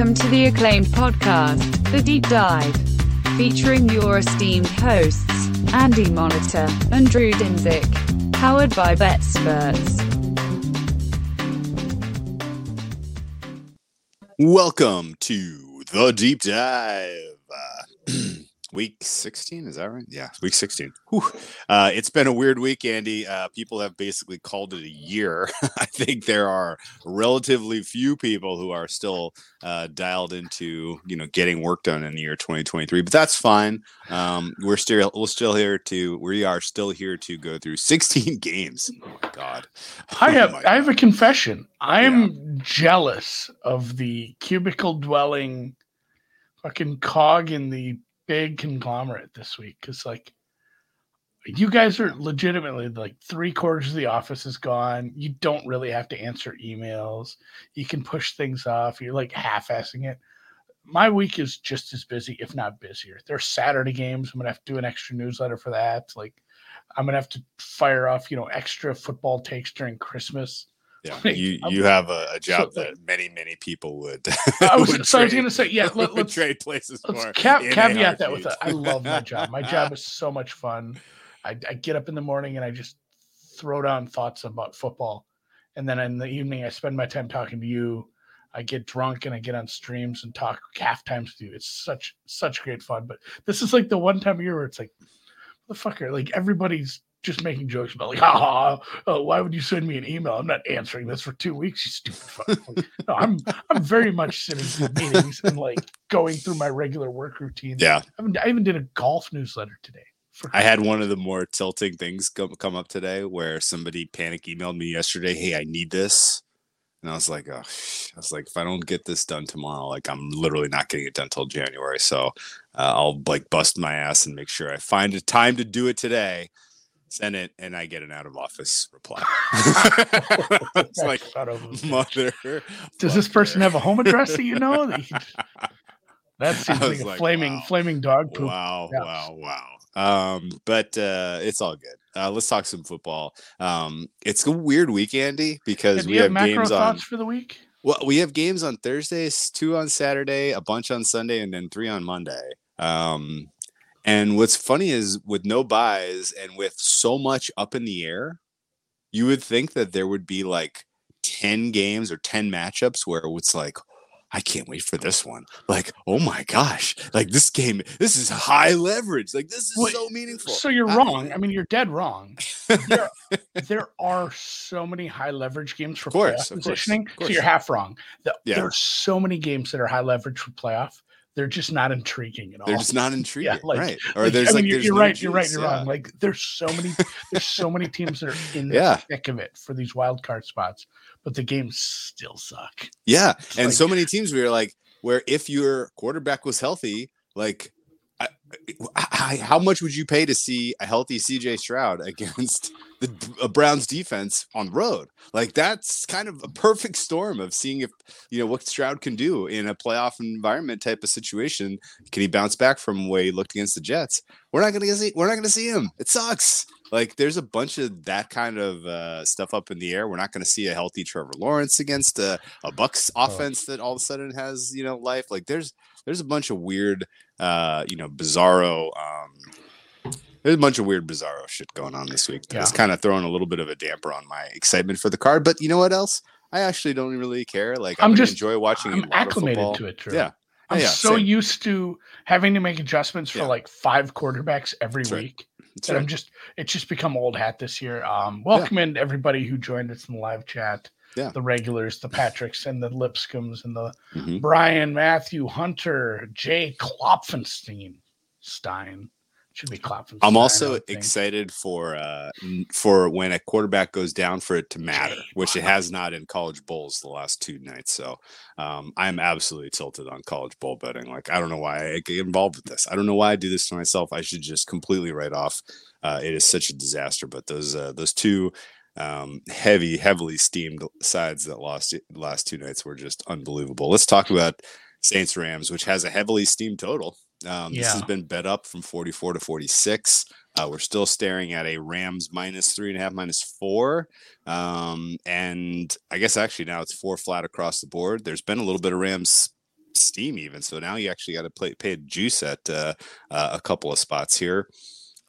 Welcome to the acclaimed podcast, The Deep Dive, featuring your esteemed hosts, Andy Molitor and Drew Dinsick, powered by BetSperts. Welcome to the deep dive. Week 16, is that right? Yeah, week 16. Whew. Uh, it's been a weird week, Andy. Uh, people have basically called it a year. I think there are relatively few people who are still uh, dialed into, you know, getting work done in the year 2023, but that's fine. Um, we're still we're still here to we are still here to go through 16 games. Oh my God. I Oh have my I have a confession. I am jealous of the cubicle dwelling fucking cog in the big conglomerate this week because like you guys are legitimately like three quarters of the office is gone. You don't really have to answer emails. You can push things off. You're like half-assing it. My week is just as busy, if not busier. There's Saturday games. I'm gonna have to do an extra newsletter for that. Like I'm gonna have to fire off, you know, extra football takes during Christmas. Yeah, Like, you I'm- you have a, a job so- that many many people would. I was, would so I was gonna say, yeah, let, us trade places let's for. ca- caveat that with heartbeat. a, I love my job. My job is so much fun. I, I get up in the morning and I just throw down thoughts about football, and then in the evening I spend my time talking to you. I get drunk and I get on streams and talk half times with you. It's such such great fun. But this is like the one time a year where it's like, the fucker, like everybody's just making jokes about like, ha ha, oh, why would you send me an email? I'm not answering this for two weeks, you stupid fuck. Like, no, I'm I'm very much sitting through meetings and like going through my regular work routine. Yeah, I, haven't- I even did a golf newsletter today. I had one of the more tilting things come, come up today where somebody panic emailed me yesterday. Hey, I need this. And I was like, oh, I was like, if I don't get this done tomorrow, like I'm literally not getting it done till January. So uh, I'll like bust my ass and make sure I find a time to do it today. Send it, and I get an out of office reply. it's like, of a bitch. mother. Does this person have a home address that you know? That, you can just- that seems I like a like, flaming wow. flaming dog poop. Wow, Yeah. wow, wow. Um, but uh it's all good. Uh let's talk some football. Um it's a weird week, Andy, because we have have macro games on for the week? well, we have games on Thursdays, two on Saturday, a bunch on Sunday, and then three on Monday. Um and what's funny is with no buys and with so much up in the air, you would think that there would be like 10 games or 10 matchups where it's like, I can't wait for this one. Like, oh my gosh, like this game, this is high leverage. Like, this is Wait, so meaningful. So you're I- wrong. I mean, you're dead wrong. There, there are so many high leverage games for course, playoff positioning. So you're half wrong. The- Yeah. There are so many games that are high leverage for playoff. They're just not intriguing at all. They're just not intriguing, like- right? Or Like, there's I like, mean, you're, there's you're no right. You're right. You're yeah. wrong. Like, there's so many, there's so many teams that are in the Yeah. thick of it for these wild card spots, but the games still suck. Yeah, and like- so many teams we were like, where if your quarterback was healthy, like, I, I, how much would you pay to see a healthy CJ Stroud against the Browns defense on the road? Like, that's kind of a perfect storm of seeing if you know what Stroud can do in a playoff environment type of situation. Can he bounce back from the way he looked against the Jets? We're not gonna see. We're not gonna see him. It sucks. Like there's a bunch of that kind of uh, stuff up in the air. We're not going to see a healthy Trevor Lawrence against a, a Bucs offense that all of a sudden has you know life. Like there's there's a bunch of weird, uh, you know, bizarro. Um, there's a bunch of weird bizarro shit going on this week. That's Yeah. kind of throwing a little bit of a damper on my excitement for the card. But you know what else? I actually don't really care. Like I'm I'm just- enjoy watching. I'm acclimated football. to it, Drew. Yeah, I'm yeah, so same. used to having to make adjustments for Yeah. like five quarterbacks every That's right. week That's that right. I'm just it's just become old hat this year. Um, welcome in everybody who joined us in the live chat. Yeah. The regulars, the Patricks and the Lipscombs and the Mhm. Brian, Matthew, Hunter, Jay Klopfenstein, Stein. Should be Klopfenstein. I'm also excited for uh for when a quarterback goes down for it to matter, Jay, which it has not in college bowls the last two nights. So um I'm absolutely tilted on college bowl betting. Like I don't know why I get involved with this. I don't know why I do this to myself. I should just completely write off. Uh, it is such a disaster. But those uh, those two um, heavy, heavily steamed sides that lost it last two nights were just unbelievable. Let's talk about Saints Rams, which has a heavily steamed total. Um, This has been bet up from 44 to 46. Uh, we're still staring at a Rams minus three and a half, minus four. Um, and I guess actually now it's four flat across the board. There's been a little bit of Rams steam even. So now you actually got to play pay juice at uh, uh, a couple of spots here,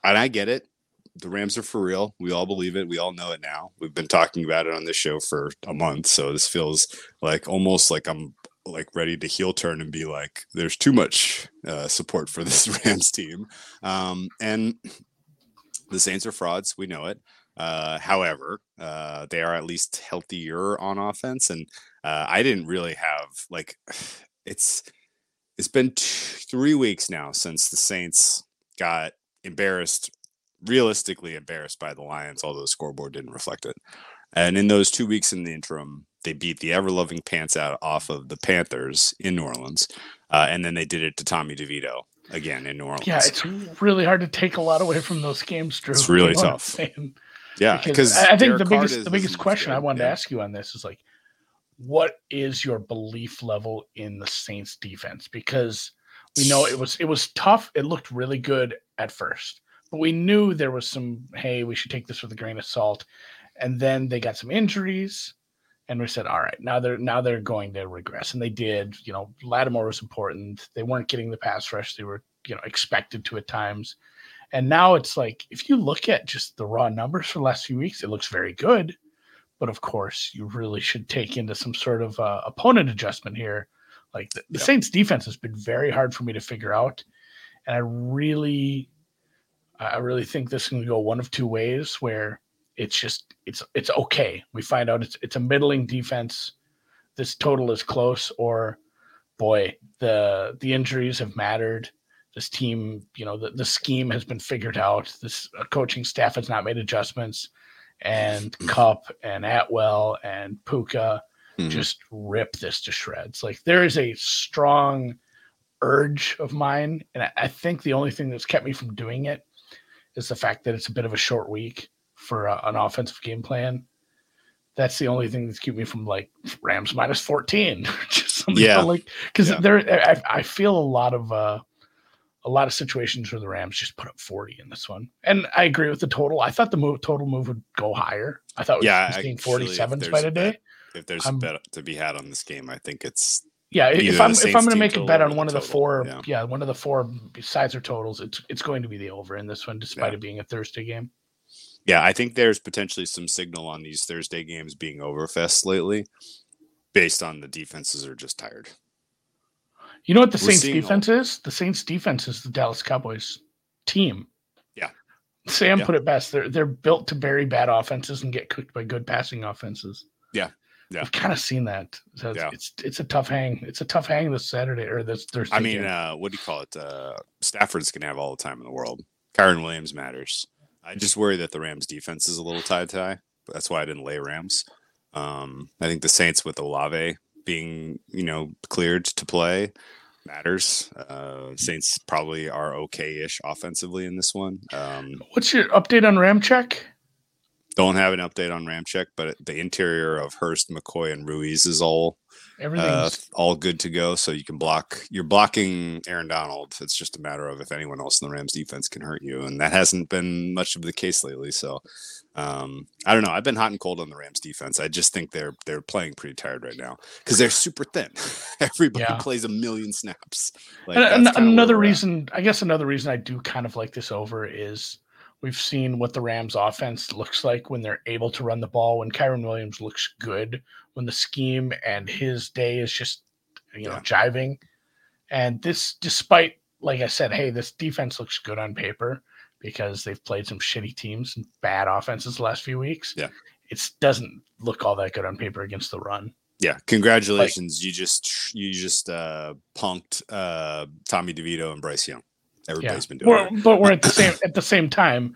and I get it. The Rams are for real. We all believe it. We all know it now. We've been talking about it on this show for a month, so this feels like almost like I'm like ready to heel turn and be like, "There's too much uh, support for this Rams team," um, and the Saints are frauds. We know it. Uh, however, uh, they are at least healthier on offense, and uh, I didn't really have like it's it's been three weeks now since the Saints got embarrassed, realistically embarrassed by the Lions, although the scoreboard didn't reflect it. And in those two weeks in the interim, they beat the ever loving pants out off of the Panthers in New Orleans, uh, and then they did it to Tommy DeVito again in New Orleans. Yeah, it's really hard to take a lot away from those games, Drew. It's really You know tough. yeah, because I I think the biggest is- the biggest question I wanted yeah. to ask you on this is like, what is your belief level in the Saints defense? Because we know it was it was tough. It looked really good at first, but we knew there was some hey, we should take this with a grain of salt. And then they got some injuries, and we said, all right, now they're now they're going to regress, and they did. You know, Lattimore was important. They weren't getting the pass rush they were you know expected to at times. And now it's like if you look at just the raw numbers for the last few weeks, it looks very good. But of course, you really should take into some sort of uh, opponent adjustment here. Like the, the Yeah. Saints defense has been very hard for me to figure out. And I really I really think this can go one of two ways where it's just it's it's okay. We find out it's it's a middling defense. This total is close, or boy, the the injuries have mattered this team, you know, the, the scheme has been figured out. This uh, coaching staff has not made adjustments, and Kupp and Atwell and Puka Mhm. just rip this to shreds. Like there is a strong urge of mine, and I, I think the only thing that's kept me from doing it is the fact that it's a bit of a short week for uh, an offensive game plan. That's the only thing that's keeping me from like Rams minus fourteen. just something Yeah. like because Yeah. there, I, I feel a lot of uh, a lot of situations where the Rams just put up 40 in this one. And I agree with the total. I thought the move, total move would go higher. I thought we Yeah, were seeing actually, if 47s by a today. If there's I'm- a bet to be had on this game, I think it's Yeah, if I'm if I'm going to make a bet on one of the total, four, yeah. yeah. one of the four sides or totals, it's it's going to be the over in this one, despite Yeah. it being a Thursday game. yeah. I think there's potentially some signal on these Thursday games being overfest lately, based on the defenses are just tired. You know what the We're Saints seeing all- defense is? The Saints defense is the Dallas Cowboys team. Yeah. Sam Yeah. put it best. They're they're built to bury bad offenses and get cooked by good passing offenses. Yeah. We've kind of seen that. So it's, Yeah. it's it's a tough hang. It's a tough hang this Saturday or this Thursday. I mean, uh, what do you call it? Uh, Stafford's gonna have all the time in the world. Kyren Williams matters. I just worry that the Rams defense is a little tie tie. That's why I didn't lay Rams. Um, I think the Saints with Olave being, you know, cleared to play matters. Uh, Saints probably are okay-ish offensively in this one. Um, What's your update on Ramczyk? Don't have an update on Ramczyk, but the interior of Hurst, McCoy, and Ruiz is all uh, all good to go. So you can block. You're blocking Aaron Donald. It's just a matter of if anyone else in the Rams defense can hurt you, and that hasn't been much of the case lately. So um, I don't know. I've been hot and cold on the Rams defense. I just think they're they're playing pretty tired right now because they're super thin. Everybody Yeah. plays a million snaps. Like, And- and another we're at. reason, I guess, another reason I do kind of like this over is we've seen what the Rams' offense looks like when they're able to run the ball. When Kyren Williams looks good, when the scheme and his day is just you know Yeah. jiving, and this, despite like I said, hey, this defense looks good on paper because they've played some shitty teams and bad offenses the last few weeks. Yeah. it doesn't look all that good on paper against the run. Yeah, congratulations. you just you just uh punked uh Tommy DeVito and Bryce Young. Everybody's been doing We're, it. but we're at the same at the same time,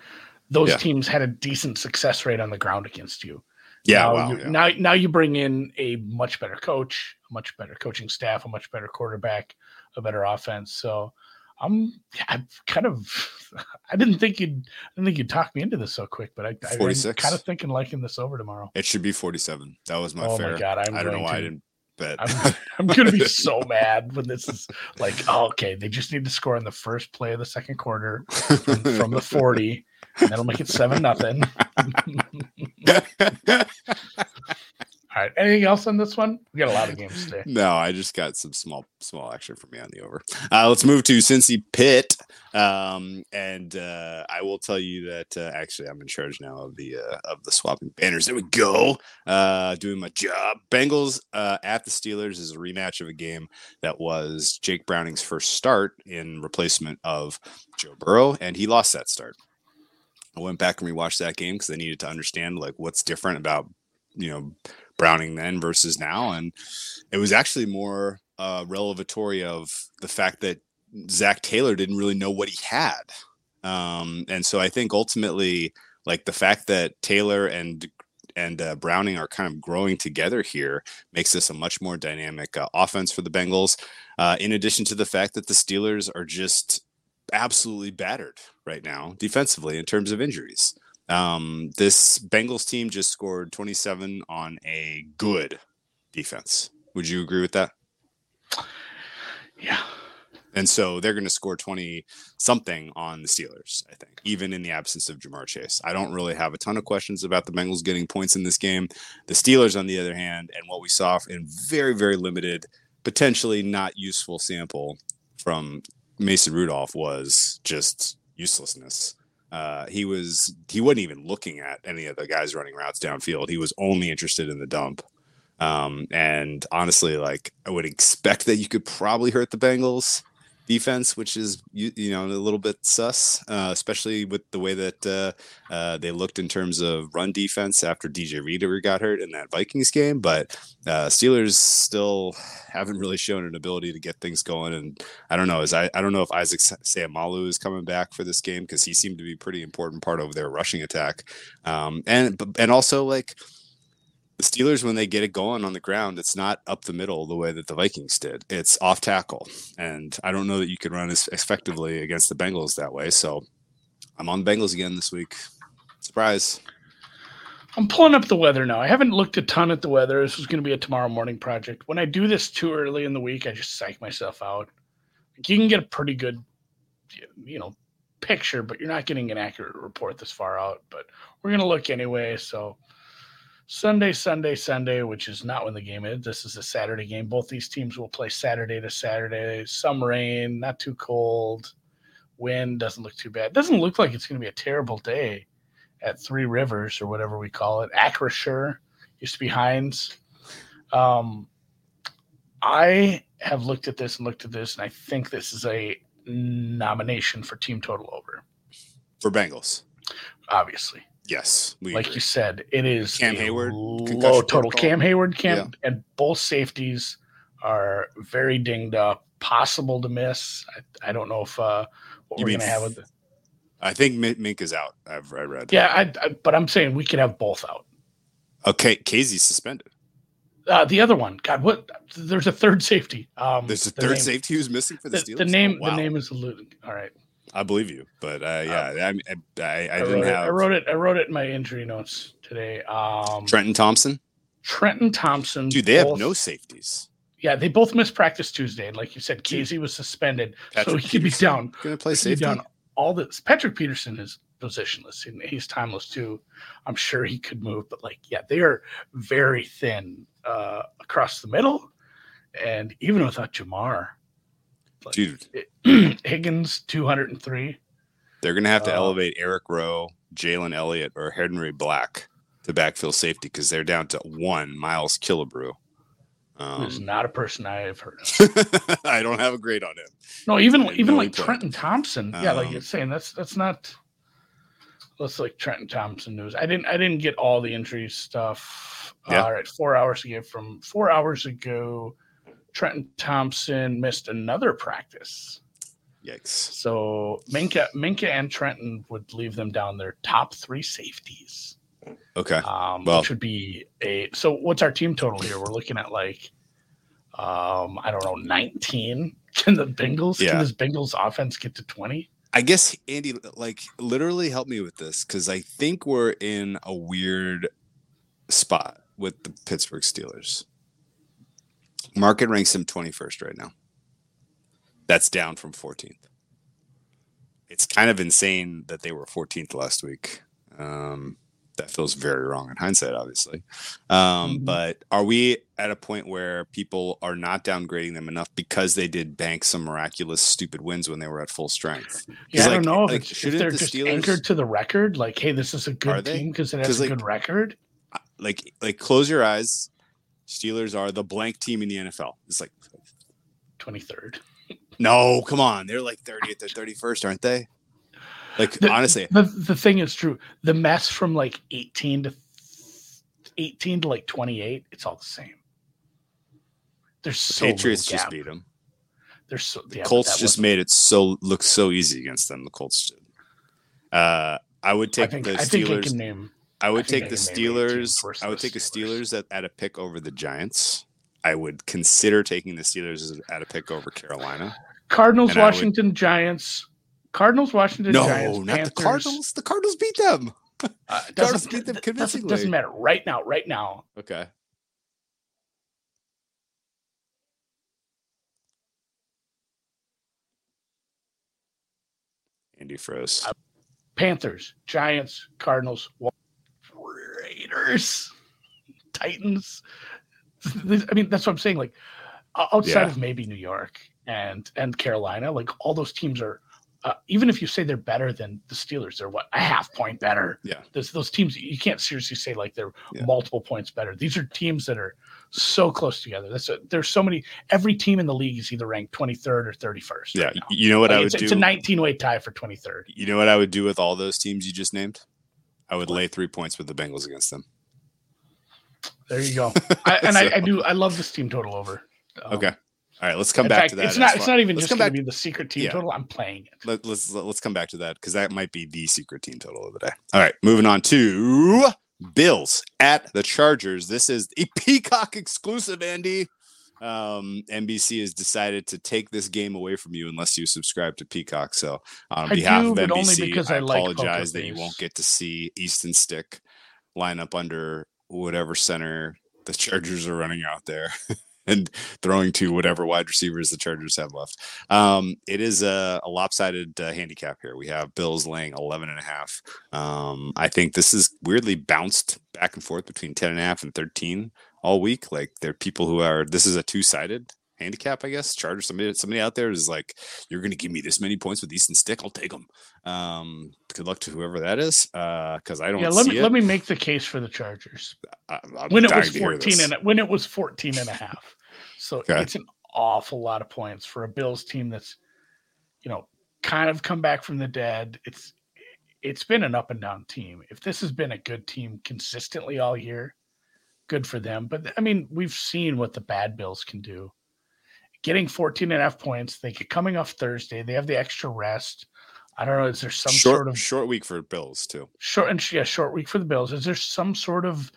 those Yeah. teams had a decent success rate on the ground against you. Yeah, now, wow. you, yeah. now now you bring in a much better coach, a much better coaching staff, a much better quarterback, a better offense. So I'm I'm kind of I didn't think you'd I didn't think you'd talk me into this so quick, but I, I am 46. kind of thinking liking this over tomorrow. It should be 47. That was my oh fair. my god, I'm I don't know going why I didn't bet. I'm, I'm gonna be so mad when this is like, oh, okay, they just need to score in the first play of the second quarter from, from the 40, and that'll make it seven nothing. All right. Anything else on this one? We got a lot of games today. No, I just got some small small action for me on the over. Uh, let's move to Cincy Pitt, um, and uh, I will tell you that uh, actually I'm in charge now of the uh, of the swapping banners. There we go, uh, doing my job. Bengals uh, at the Steelers is a rematch of a game that was Jake Browning's first start in replacement of Joe Burrow, and he lost that start. I went back and rewatched that game because I needed to understand like what's different about you know Browning then versus now, and it was actually more uh, revelatory of the fact that Zac Taylor didn't really know what he had, um, and so I think ultimately, like the fact that Taylor and and uh, Browning are kind of growing together here makes this a much more dynamic uh, offense for the Bengals. Uh, in addition to the fact that the Steelers are just absolutely battered right now defensively in terms of injuries. Um, this Bengals team just scored 27 on a good defense. Would you agree with that? Yeah. And so they're going to score 20 something on the Steelers, I think, even in the absence of Ja'Marr Chase. I don't really have a ton of questions about the Bengals getting points in this game. The Steelers, on the other hand, and what we saw in very, very limited, potentially not useful sample from Mason Rudolph was just uselessness. Uh, he was he wasn't even looking at any of the guys running routes downfield. He was only interested in the dump. Um, and honestly, like I would expect that you could probably hurt the Bengals defense, which is you, you know a little bit sus, uh, especially with the way that uh, uh, they looked in terms of run defense after DJ Reader got hurt in that Vikings game. But uh, Steelers still haven't really shown an ability to get things going, and I don't know. Is I I don't know if Isaac Seumalo is coming back for this game because he seemed to be a pretty important part of their rushing attack, um, and and also like the Steelers, when they get it going on the ground, it's not up the middle the way that the Vikings did. It's off tackle. And I don't know that you can run as effectively against the Bengals that way. So I'm on Bengals again this week. Surprise. I'm pulling up the weather now. I haven't looked a ton at the weather. This is going to be a tomorrow morning project. When I do this too early in the week, I just psych myself out. Like you can get a pretty good, you know, picture, but you're not getting an accurate report this far out. But we're going to look anyway. So Sunday, Sunday, Sunday, which is not when the game is. This is a Saturday game. Both these teams will play Saturday to Saturday. Some rain, not too cold. Wind doesn't look too bad. Doesn't look like it's going to be a terrible day at Three Rivers or whatever we call it. Acrisure used to be Heinz. Um, I have looked at this and looked at this, and I think this is a nomination for team total over for Bengals. Obviously, Yes, like agree. you said, it is Cam Hayward low total. Cam Hayward, Cam, yeah. and both safeties are very dinged up, possible to miss. I, I don't know if uh, what you we're going to have with. The, I think Mink is out. I've I read. Yeah, I, I, but I'm saying we could have both out. Okay, Kazee's suspended. Uh, the other one, God, what? There's a third safety. Um, There's a third name, safety who's missing for the, the Steelers. The name, oh, wow. the name is eluding. All right. I believe you, but uh, yeah, um, I, I, I, I, didn't have. It, I wrote it. I wrote it in my injury notes today. Um, Trenton Thompson. Trenton Thompson. Dude, they both, have no safeties. Yeah, they both missed practice Tuesday, and like you said, Kazee was suspended, Patrick so he could be down. Going to play safety. Down all this. Patrick Peterson is positionless, and he's timeless too. I'm sure he could move, but like, yeah, they are very thin uh, across the middle, and even without Ja'Marr, Dude, Higgins 203. They're going to have to uh, elevate Eric Rowe, Jalen Elliott, or Henry Black to backfill safety because they're down to one Miles Killebrew. Um, who's not a person I have heard of. I don't have a grade on him. No, even even like Trenton Thompson. Yeah, um, like you're saying, that's that's not. Let's like Trenton Thompson news. I didn't I didn't get all the injury stuff. Yeah. All right, four hours ago from four hours ago. Trenton Thompson missed another practice. Yikes. So Minkah, Minkah and Trenton would leave them down their top three safeties. Okay. Um, well, which would be a so what's our team total here? We're looking at like um, I don't know, 19. Can the Bengals yeah. can this Bengals offense get to 20? I guess Andy, like literally help me with this because I think we're in a weird spot with the Pittsburgh Steelers. Market ranks him 21st right now. That's down from 14th. It's kind of insane that they were 14th last week. Um, that feels very wrong in hindsight, obviously. Um, Mhm. But are we at a point where people are not downgrading them enough because they did bank some miraculous stupid wins when they were at full strength? Yeah, I like- don't know like, if, if they're the just Steelers- anchored to the record. Like, hey, this is a good team because it has a like, good record. Like, like close your eyes. Steelers are the blank team in the NFL. It's like, Twenty third. no, come on, they're like 30th or 31st, aren't they? Like The- honestly, The the thing is true. The mess from like eighteen to eighteen to like twenty eight, it's all the same. There's so little Patriots just beat them. They're so yeah, Colts just made it so look so easy against them. The Colts did. Uh, I would I take think the I think I Steelers. can name. I would I take the I can name eight teams Steelers. I would the take the Steelers. Steelers at, at a pick over the Giants. I would consider taking the Steelers at a pick over Carolina. Cardinals, And I would- Washington Giants. Cardinals, Washington No, Giants. not Panthers. the Cardinals. The Cardinals beat them. Uh, Cardinals beat them convincingly. doesn't, doesn't matter right now. Right now, Okay. Andy froze. Panthers, Giants, Cardinals, Wa- Raiders, Titans. I mean, that's what I'm saying. Like outside Yeah. of maybe New York and and Carolina, like all those teams are. Uh, even if you say they're better than the Steelers, they're what a half point better. Yeah. Those those teams you can't seriously say like they're Yeah. multiple points better. These are teams that are so close together. That's a, there's so many. Every team in the league is either ranked 23rd or 31st. Yeah, right you know what I Like, would it's, do. it's a 19 way tie for 23rd. You know what I would do with all those teams you just named? I would lay three points with the Bengals against them. There you go. I, and I, So- I do. I love this team total over. Um, Okay. All right, let's come back fact, to that. It's as not. It's not even let's just going to be the secret team Yeah. total. I'm playing it. Let, let's let's come back to that because that might be the secret team total of the day. All right, moving on to Bills at the Chargers. This is a Peacock exclusive, Andy. Um, NBC has decided to take this game away from you unless you subscribe to Peacock. So, on I behalf do, of NBC, I I like apologize that you won't get to see Easton Stick line up under whatever center the Chargers are running out there. and throwing to whatever wide receivers the Chargers have left. Um, it is a, a lopsided uh, handicap here. We have Bills laying 11 and a half. Um, I think this is weirdly bounced back and forth between 10 and a half and 13 all week. Like there are people who are, this is a two sided handicap, I guess. Chargers, somebody, somebody out there is like, you're going to give me this many points with Easton Stick. I'll take them. Um, good luck to whoever that is. Uh, cause I don't Yeah. Let see me it. let me make the case for the Chargers I, when it was 14 and when it was 14 and a half. So Okay. it's an awful lot of points for a Bills team that's, you know, kind of come back from the dead. It's it's been an up and down team. If this has been a good team consistently all year, good for them. But I mean, we've seen what the bad Bills can do. Getting 14 and a half points, they get coming off Thursday. They have the extra rest. I don't know. Is there some short, sort of short week for Bills too. short and yeah, short week for the Bills. Is there some sort of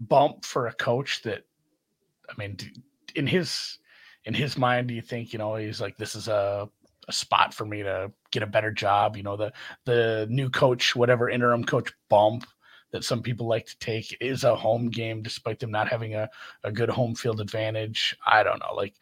bump for a coach that I mean in his in his mind do you think, you know, he's like this is a a spot for me to get a better job, you know, the the new coach whatever interim coach bump that some people like to take is a home game despite them not having a, a good home field advantage. I don't know. Like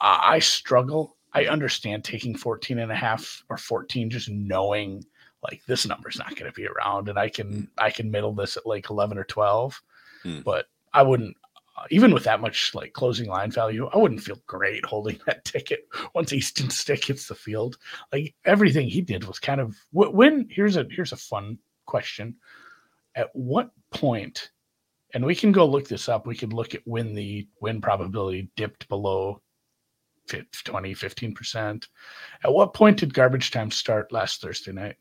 I, I struggle. I understand taking 14 and a half or 14 just knowing like this number's not going to be around and i can i can middle this at like 11 or 12 Hmm. but i wouldn't uh, even with that much like closing line value i wouldn't feel great holding that ticket once easton stick hits the field like everything he did was kind of when here's a here's a fun question at what point and we can go look this up we could look at when the win probability dipped below fif- 20 15% at what point did garbage time start last thursday night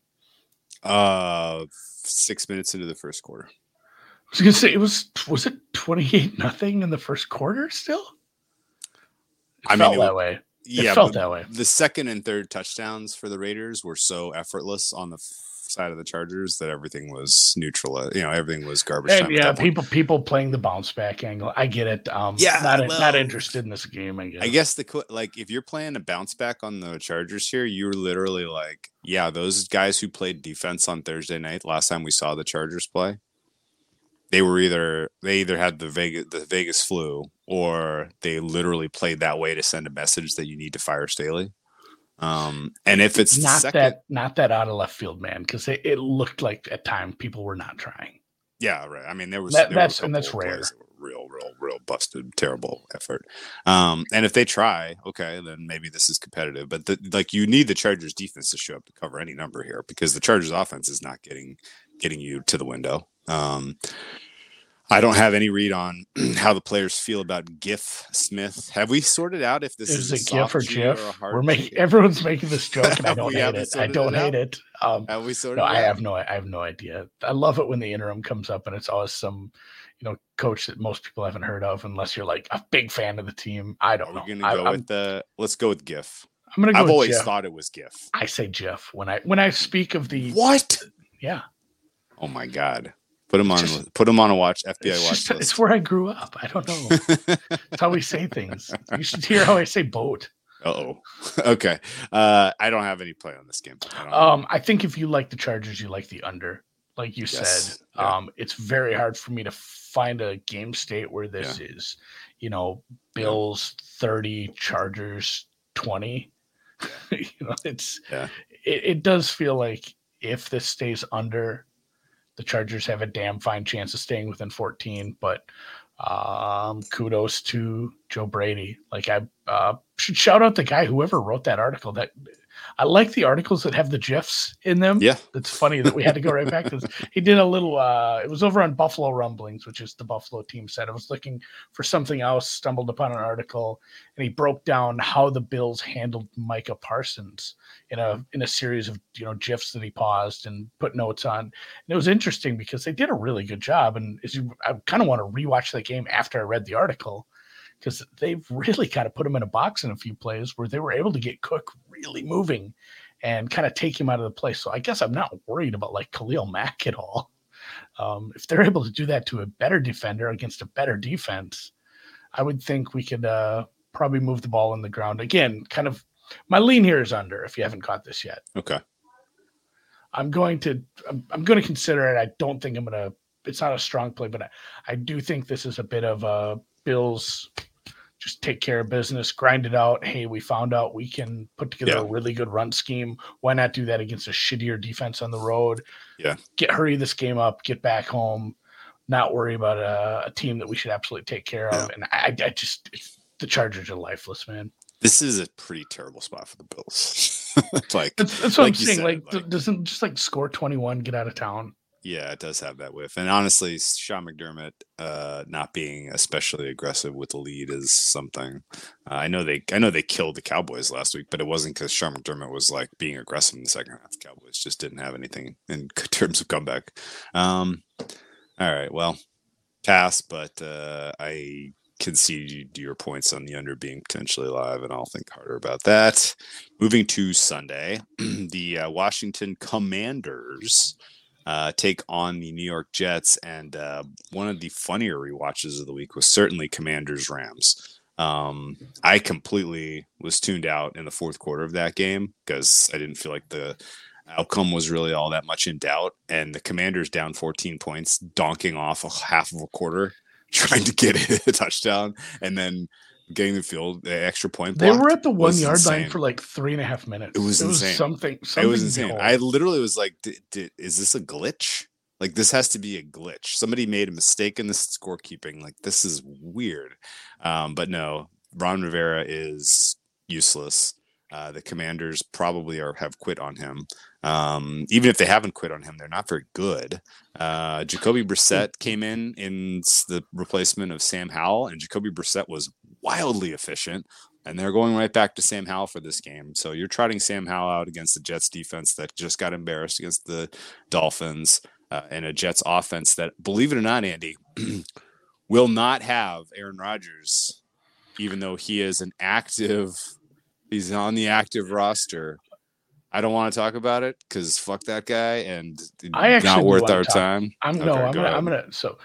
Uh, six minutes into the first quarter. I was gonna say it was was it twenty eight nothing in the first quarter still? It I mean, felt it that wa- way. It Yeah, felt that way. the second and third touchdowns for the Raiders were so effortless on the f- side of the Chargers that everything was neutral. uh, You know, everything was garbage And time. yeah, that point. people people playing the bounce back angle. I get it. Um, Yeah, not not interested in this game. I guess. I guess the qu- like if you're playing a bounce back on the Chargers here, you're literally like, yeah, those guys who played defense on Thursday night last time we saw the Chargers play, they were either they either had the Vegas the Vegas flu or they literally played that way to send a message that you need to fire Staley. Um, and if it's not second, that not that out of left field, man, because it, it looked like at time people were not trying. Yeah, right. I mean, there was That- there that's- and that's rare. that Real, real, real busted, terrible effort. Um, and if they try, okay, then maybe this is competitive. But the, like, you need the Chargers defense to show up to cover any number here because the Chargers offense is not getting getting you to the window. Um, I don't have any read on how the players feel about Giff Smith. Have we sorted out if this Is is it GIF or soft G or a hard We're making everyone's making this joke, and I don't hate it. I don't it out? hate it. Um, Have we sorted no, it I have no, I have no idea. I love it when the interim comes up, and it's always some, you know, coach that most people haven't heard of, unless you're like a big fan of the team. I don't we know. gonna I, go am with the? Let's go with GIF. I'm gonna go I've always thought it was GIF. I say Jeff when I when I speak of the What? yeah. Oh my god! Put him on. Just- put him on a watch FBI watch just, it's where I grew up. I don't know. It's how we say things. You should hear how I say boat. Uh oh. okay. Uh, I don't have any play on this game. I Um, I think if you like the Chargers, you like the under. Like you Yes, said, yeah. um, it's very hard for me to find a game state where this is, you know, Bills 30, Chargers 20. you know, it's Yeah. it, it does feel like if this stays under, the Chargers have a damn fine chance of staying within 14. But um, kudos to Joe Brady. Like I uh, should shout out the guy whoever wrote that article. That I like the articles that have the gifs in them. Yeah. it's funny that we had to go right back to this. He did a little. uh It was over on Buffalo Rumblings, which is the Buffalo team said. I was looking for something else, stumbled upon an article, and he broke down how the Bills handled Micah Parsons in a in a series of you know gifs that he paused and put notes on. And it was interesting because they did a really good job. And as you, I kind of want to rewatch that game after I read the article because they've really kind of put him in a box in a few plays where they were able to get Cook really moving and kind of take him out of the play. So I guess I'm not worried about like Khalil Mack at all. Um, if they're able to do that to a better defender against a better defense, I would think we could uh, probably move the ball in the ground again. Kind of my lean here is under. If you haven't caught this yet, Okay. I'm going to I'm, I'm going to consider it. I don't think I'm going to. It's not a strong play, but I, I do think this is a bit of a Bills. Just take care of business, grind it out. Hey, we found out we can put together Yeah. a really good run scheme. Why not do that against a shittier defense on the road? Yeah. Get hurry this game up, get back home, not worry about a, a team that we should absolutely take care of. Yeah. And I, I just the Chargers are lifeless, man. This is a pretty terrible spot for the Bills. It's like, That's, that's what Like I'm saying. said, like, like- doesn't just like score 21, get out of town. Yeah, it does have that whiff. And honestly, Sean McDermott uh, not being especially aggressive with the lead is something. Uh, I know they, I know they killed the Cowboys last week, but it wasn't because Sean McDermott was like being aggressive in the second half. The Cowboys just didn't have anything in terms of comeback. Um, all right, well, pass, but uh, I concede your points on the under being potentially live, and I'll think harder about that. Moving to Sunday, the uh, Washington Commanders uh, take on the New York Jets, and uh, one of the funnier rewatches of the week was certainly Commanders Rams. Um, I completely was tuned out in the fourth quarter of that game because I didn't feel like the outcome was really all that much in doubt. And the Commanders down 14 points, donking off a half of a quarter, trying to get a touchdown, and then getting the field, the extra point. They were at the one was yard line for like three and a half minutes. It was insane. something. something, It was insane. I literally was like, "D- d- "Is this a glitch? Like this has to be a glitch. Somebody made a mistake in the scorekeeping. Like this is weird." Um, but no, Ron Rivera is useless. Uh, the Commanders probably are have quit on him. Um, even if they haven't quit on him, they're not very good. Uh, Jacoby Brissett came in in the replacement of Sam Howell, and Jacoby Brissett was wildly efficient. And they're going right back to Sam Howell for this game. So you're trotting Sam Howell out against the Jets defense that just got embarrassed against the Dolphins uh, and a Jets offense that, believe it or not, Andy, will not have Aaron Rodgers, even though he is an active, he's on the active roster. I don't want to talk about it because fuck that guy and I not worth our talk. time. I'm Okay, no, I'm go gonna, I'm gonna. So,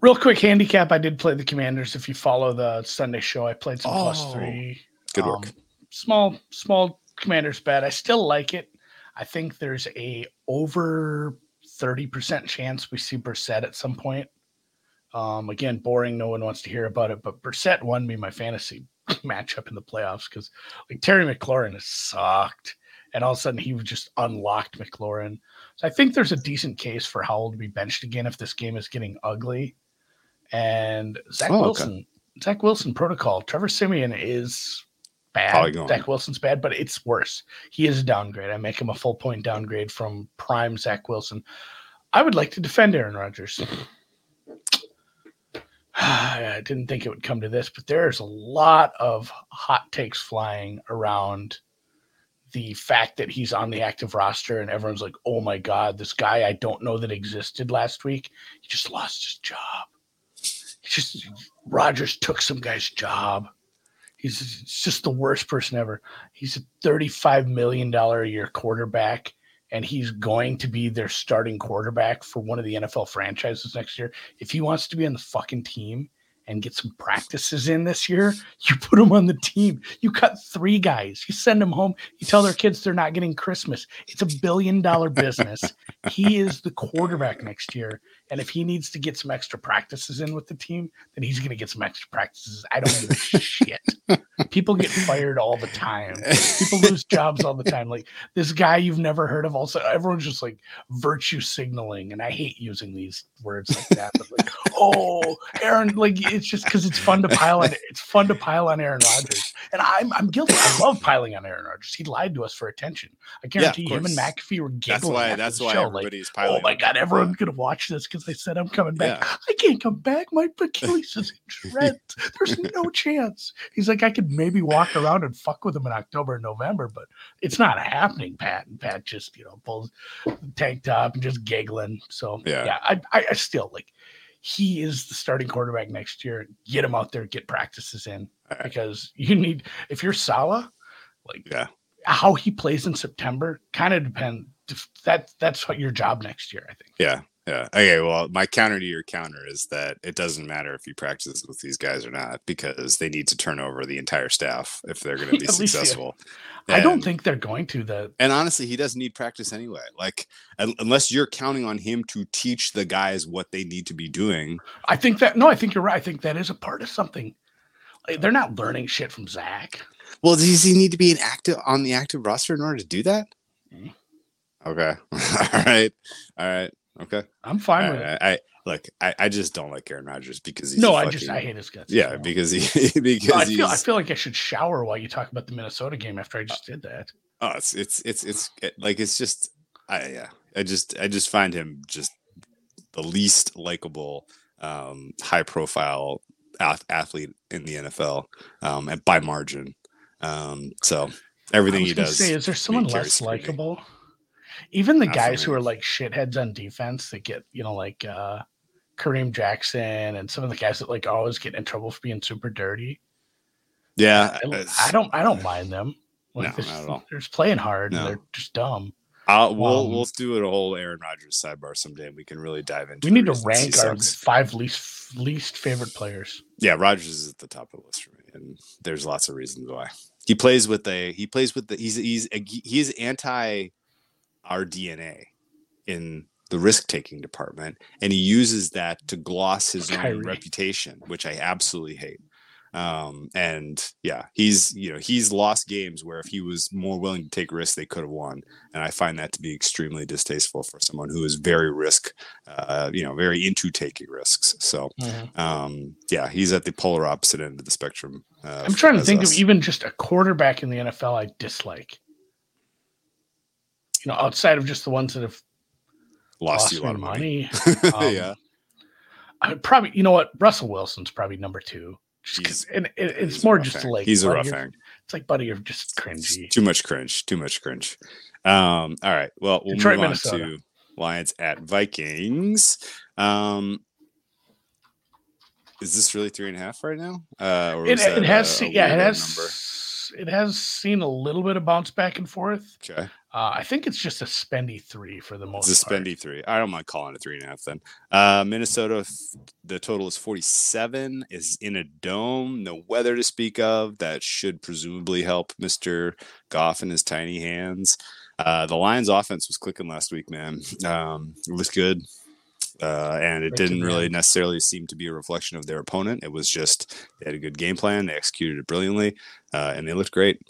real quick handicap. I did play the Commanders. If you follow the Sunday show, I played some three. Good work. Um, small, small Commanders bet. I still like it. I think there's a over thirty percent chance we see Brissett at some point. Um, again, boring. No one wants to hear about it, but Brissett won me my fantasy matchup in the playoffs because like Terry McLaurin has sucked, and all of a sudden he just unlocked McLaurin. So I think there's a decent case for Howell to be benched again if this game is getting ugly. And Zach Oh, okay. Wilson, Zach Wilson protocol. Trevor Siemian is bad. Zach Wilson's bad, but it's worse. He is a downgrade. I make him a full point downgrade from prime Zach Wilson. I would like to defend Aaron Rodgers. I didn't think it would come to this, but there's a lot of hot takes flying around the fact that he's on the active roster and everyone's like, oh my God, this guy I don't know that existed last week. He just lost his job. He just, Rodgers took some guy's job. He's just the worst person ever. He's a $35 million a year quarterback, and he's going to be their starting quarterback for one of the NFL franchises next year. If he wants to be on the fucking team and get some practices in this year, you put them on the team. You cut three guys, you send them home, you tell their kids they're not getting Christmas. It's a billion dollar business. he is the quarterback next year. And if he needs to get some extra practices in with the team, then he's going to get some extra practices. I don't give a shit. People get fired all the time. People lose jobs all the time. Like this guy you've never heard of. Also, everyone's just like virtue signaling, and I hate using these words like that. But like, oh, Aaron, like it's just because it's fun to pile on. It's fun to pile on Aaron Rodgers, and I'm I'm guilty. I love piling on Aaron Rodgers. He lied to us for attention. I guarantee him and. McAfee were giggling. That's why. That's why show, like, everybody's oh piling. Oh my god, everyone's gonna watch this because they said I'm coming back. Yeah. I can't come back. My Achilles is in shreds. There's no chance. He's like, I could maybe walk around and fuck with him in October and November, but it's not happening, Pat. And Pat just, you know, pulls the tank top and just giggling. So Yeah. yeah, I, I, I still like he is the starting quarterback next year. Get him out there, get practices in right. because you need if you're Saleh, like Yeah. how he plays in September kind of depend that that's what your job next year, I think. Yeah. Yeah. Okay. Well, my counter to your counter is that it doesn't matter if you practice with these guys or not because they need to turn over the entire staff if they're going to be At least, yeah. successful. I don't think they're going to the And honestly, he doesn't need practice anyway. Like, un- unless you're counting on him to teach the guys what they need to be doing. I think that no, I think you're right. I think that is a part of something. Like, they're not learning shit from Zach. Well, does he need to be an active on the active roster in order to do that? Mhm. Okay. All right. All right. Okay. I'm fine All with it. I, I look. I, I just don't like Aaron Rodgers because he's No, I just I hate his guts. yeah So- because he because No, I feel I feel like I should shower while you talk about the Minnesota game after I just did that. oh it's it's it's it's it- like it's just I yeah I just I just find him just the least likable um high profile ath- athlete in the NFL um and by margin um so everything I he does Say, is there someone less likable? Even the Not guys who are like shitheads on defense that get, you know, like uh Kareem Jackson and some of the guys that like always get in trouble for being super dirty. yeah I, I don't I don't mind them. Like, No, they're, not at all. they're just playing hard No. and they're just dumb. I'll, we'll Um, we'll do a whole Aaron Rodgers sidebar someday. and We can really dive into. We need to rank our five least least favorite players. Yeah, Rodgers is at the top of the list for me, and there's lots of reasons why. He plays with a he plays with the he's he's he's anti our DNA in the risk taking department, and he uses that to gloss his own reputation, which I absolutely hate. Um, and yeah, he's you know he's lost games where if he was more willing to take risks, they could have won, and I find that to be extremely distasteful for someone who is very risk, uh, you know, very into taking risks. So um yeah he's at the polar opposite end of the spectrum uh, I'm trying to think us. of even just a quarterback in the NFL I dislike. You know, outside of just the ones that have lost, lost you a lot of money, money. Um, yeah I probably, you know what, Russell Wilson's probably number two. Just and it, it's more just hang. like he's a rough hang It's like, buddy, you're just cringy. too much cringe too much cringe um all right well we'll Detroit, move on Minnesota. to lions at vikings um is this really three and a half right now uh or It, it has, a- seen, a yeah, it has, it has seen a little bit of bounce back and forth. okay Uh, I think it's just a spendy three for the most it's a part. spendy three i don't mind calling it three and a half then uh minnesota the total is 47 is in a dome no weather to speak of that should presumably help mr goff and his tiny hands uh the lions offense was clicking last week man um it was good uh, and it didn't really necessarily seem to be a reflection of their opponent. It was just they had a good game plan, they executed it brilliantly, uh, and they looked great.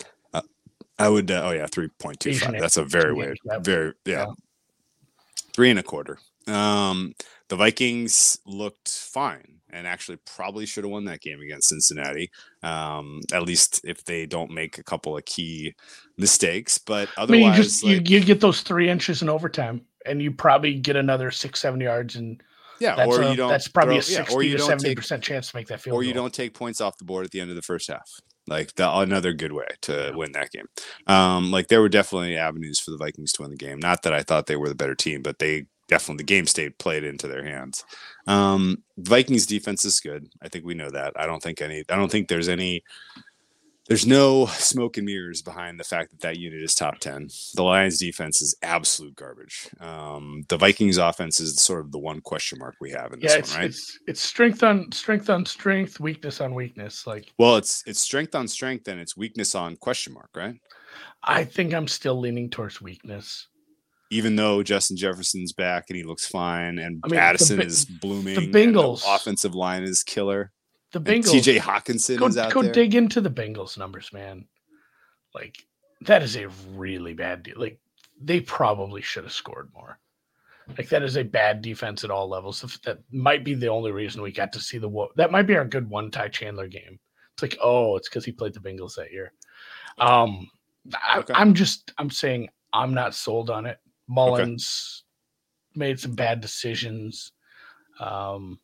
I would, uh, oh yeah, three point two five. That's a very weird, very yeah. Yeah. Three and a quarter. Um, the Vikings looked fine and actually probably should have won that game against Cincinnati. Um, at least if they don't make a couple of key mistakes. But I mean, otherwise, you just like, you, you get those three inches in overtime, and you probably get another six, seven yards, and yeah, that's or a, you don't. that's probably throw- a yeah, sixty or you to seventy percent chance to make that field or you don't take points off the board at the end of the first half. Like the, another good way to win that game. Um, like there were definitely avenues for the Vikings to win the game. Not that I thought they were the better team, but they definitely the game state played into their hands. Um, Vikings defense is good. I think we know that. I don't think any. I don't think there's any. There's no smoke and mirrors behind the fact that that unit is top ten. The Lions defense is absolute garbage. Um, the Vikings offense is sort of the one question mark we have in this yeah, it's, one, right? it's it's strength on strength on strength, weakness on weakness. Like Well, it's it's strength on strength and it's weakness on question mark, right? I think I'm still leaning towards weakness. Even though Justin Jefferson's back and he looks fine, and I mean, Addison Bi- is blooming, and Bengals- offensive line is killer. The Bengals. T.J. Hockenson go, is out go there. dig into the Bengals numbers, man. Like that is a really bad deal. Like they probably should have scored more. Like that is a bad defense at all levels. That might be the only reason we got to see the wo- that might be our good one Ty Chandler game. It's like oh, it's because he played the Bengals that year. Um, I, Okay. I'm just I'm saying I'm not sold on it. Mullens made some bad decisions. Um,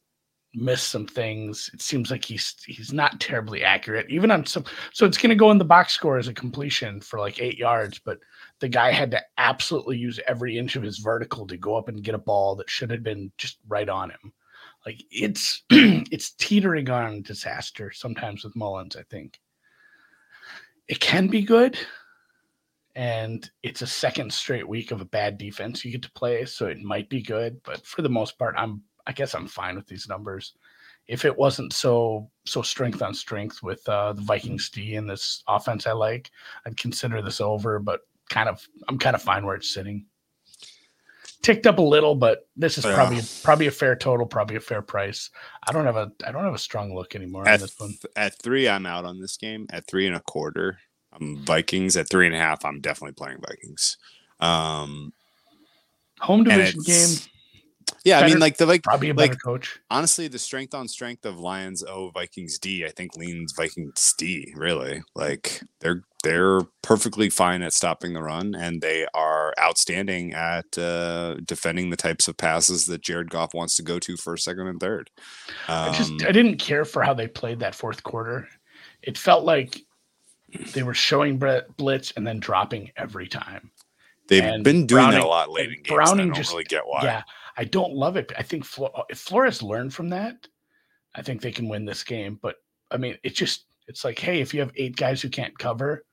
missed some things. It seems like he's he's not terribly accurate, even on some. So it's going to go in the box score as a completion for like eight yards, but the guy had to absolutely use every inch of his vertical to go up and get a ball that should have been just right on him. Like it's it's teetering on disaster sometimes with Mullens. I think it can be good. And it's a second straight week of a bad defense you get to play, so it might be good. But for the most part, I'm I guess I'm fine with these numbers. If it wasn't so so strength on strength with uh, the Vikings D and this offense I like, I'd consider this over. But kind of I'm kind of fine where it's sitting. Ticked up a little, but this is Yeah. probably probably a fair total, probably a fair price. I don't have a I don't have a strong look anymore on At, this one. at three, I'm out on this game. At three and a quarter, I'm Vikings. At three and a half, I'm definitely playing Vikings. Um, Home division game, yeah, I mean, like the like probably a better like coach. honestly, the strength on strength of Lions O Vikings D, I think leans Vikings D. Really, like they're they're perfectly fine at stopping the run, and they are outstanding at uh, defending the types of passes that Jared Goff wants to go to first, second, and third. I just Um, I didn't care for how they played that fourth quarter. It felt like they were showing blitz and then dropping every time. they've and been doing that a lot late in games. Browning I don't just- really get why. Yeah, I don't love it. I think Flo- if Flores learned from that, I think they can win this game. But I mean, it just it's like, hey, if you have eight guys who can't cover,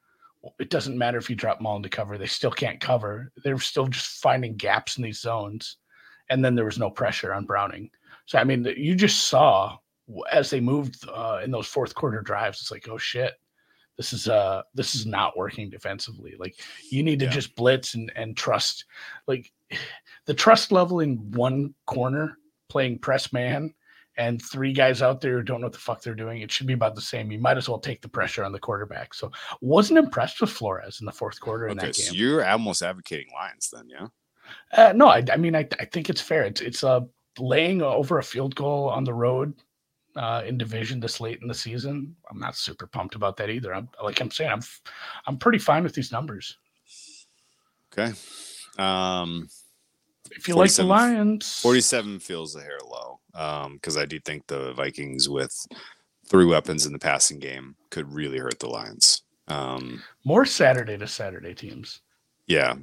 it doesn't matter if you drop them all into cover; they still can't cover. They're still just finding gaps in these zones, and then there was no pressure on Browning. So I mean, you just saw as they moved uh, in those fourth quarter drives. It's like, oh shit. This is uh this is not working defensively. Like you need to Yeah. just blitz and, and trust. Like the trust level in one corner playing press man and three guys out there who don't know what the fuck they're doing, it should be about the same. You might as well take the pressure on the quarterback. So wasn't impressed with Flores in the fourth quarter in Okay, that so game. you're almost advocating Lions then, yeah? Uh, no, I, I mean I, I think it's fair. It's it's uh, laying over a field goal on the road uh, in division this late in the season. I'm not super pumped about that either. I'm like I'm saying I'm I'm pretty fine with these numbers. Okay. Um, If you like the Lions, 47 feels a hair low Um, because I do think the Vikings with three weapons in the passing game could really hurt the Lions. Um, more Saturday to Saturday teams. yeah,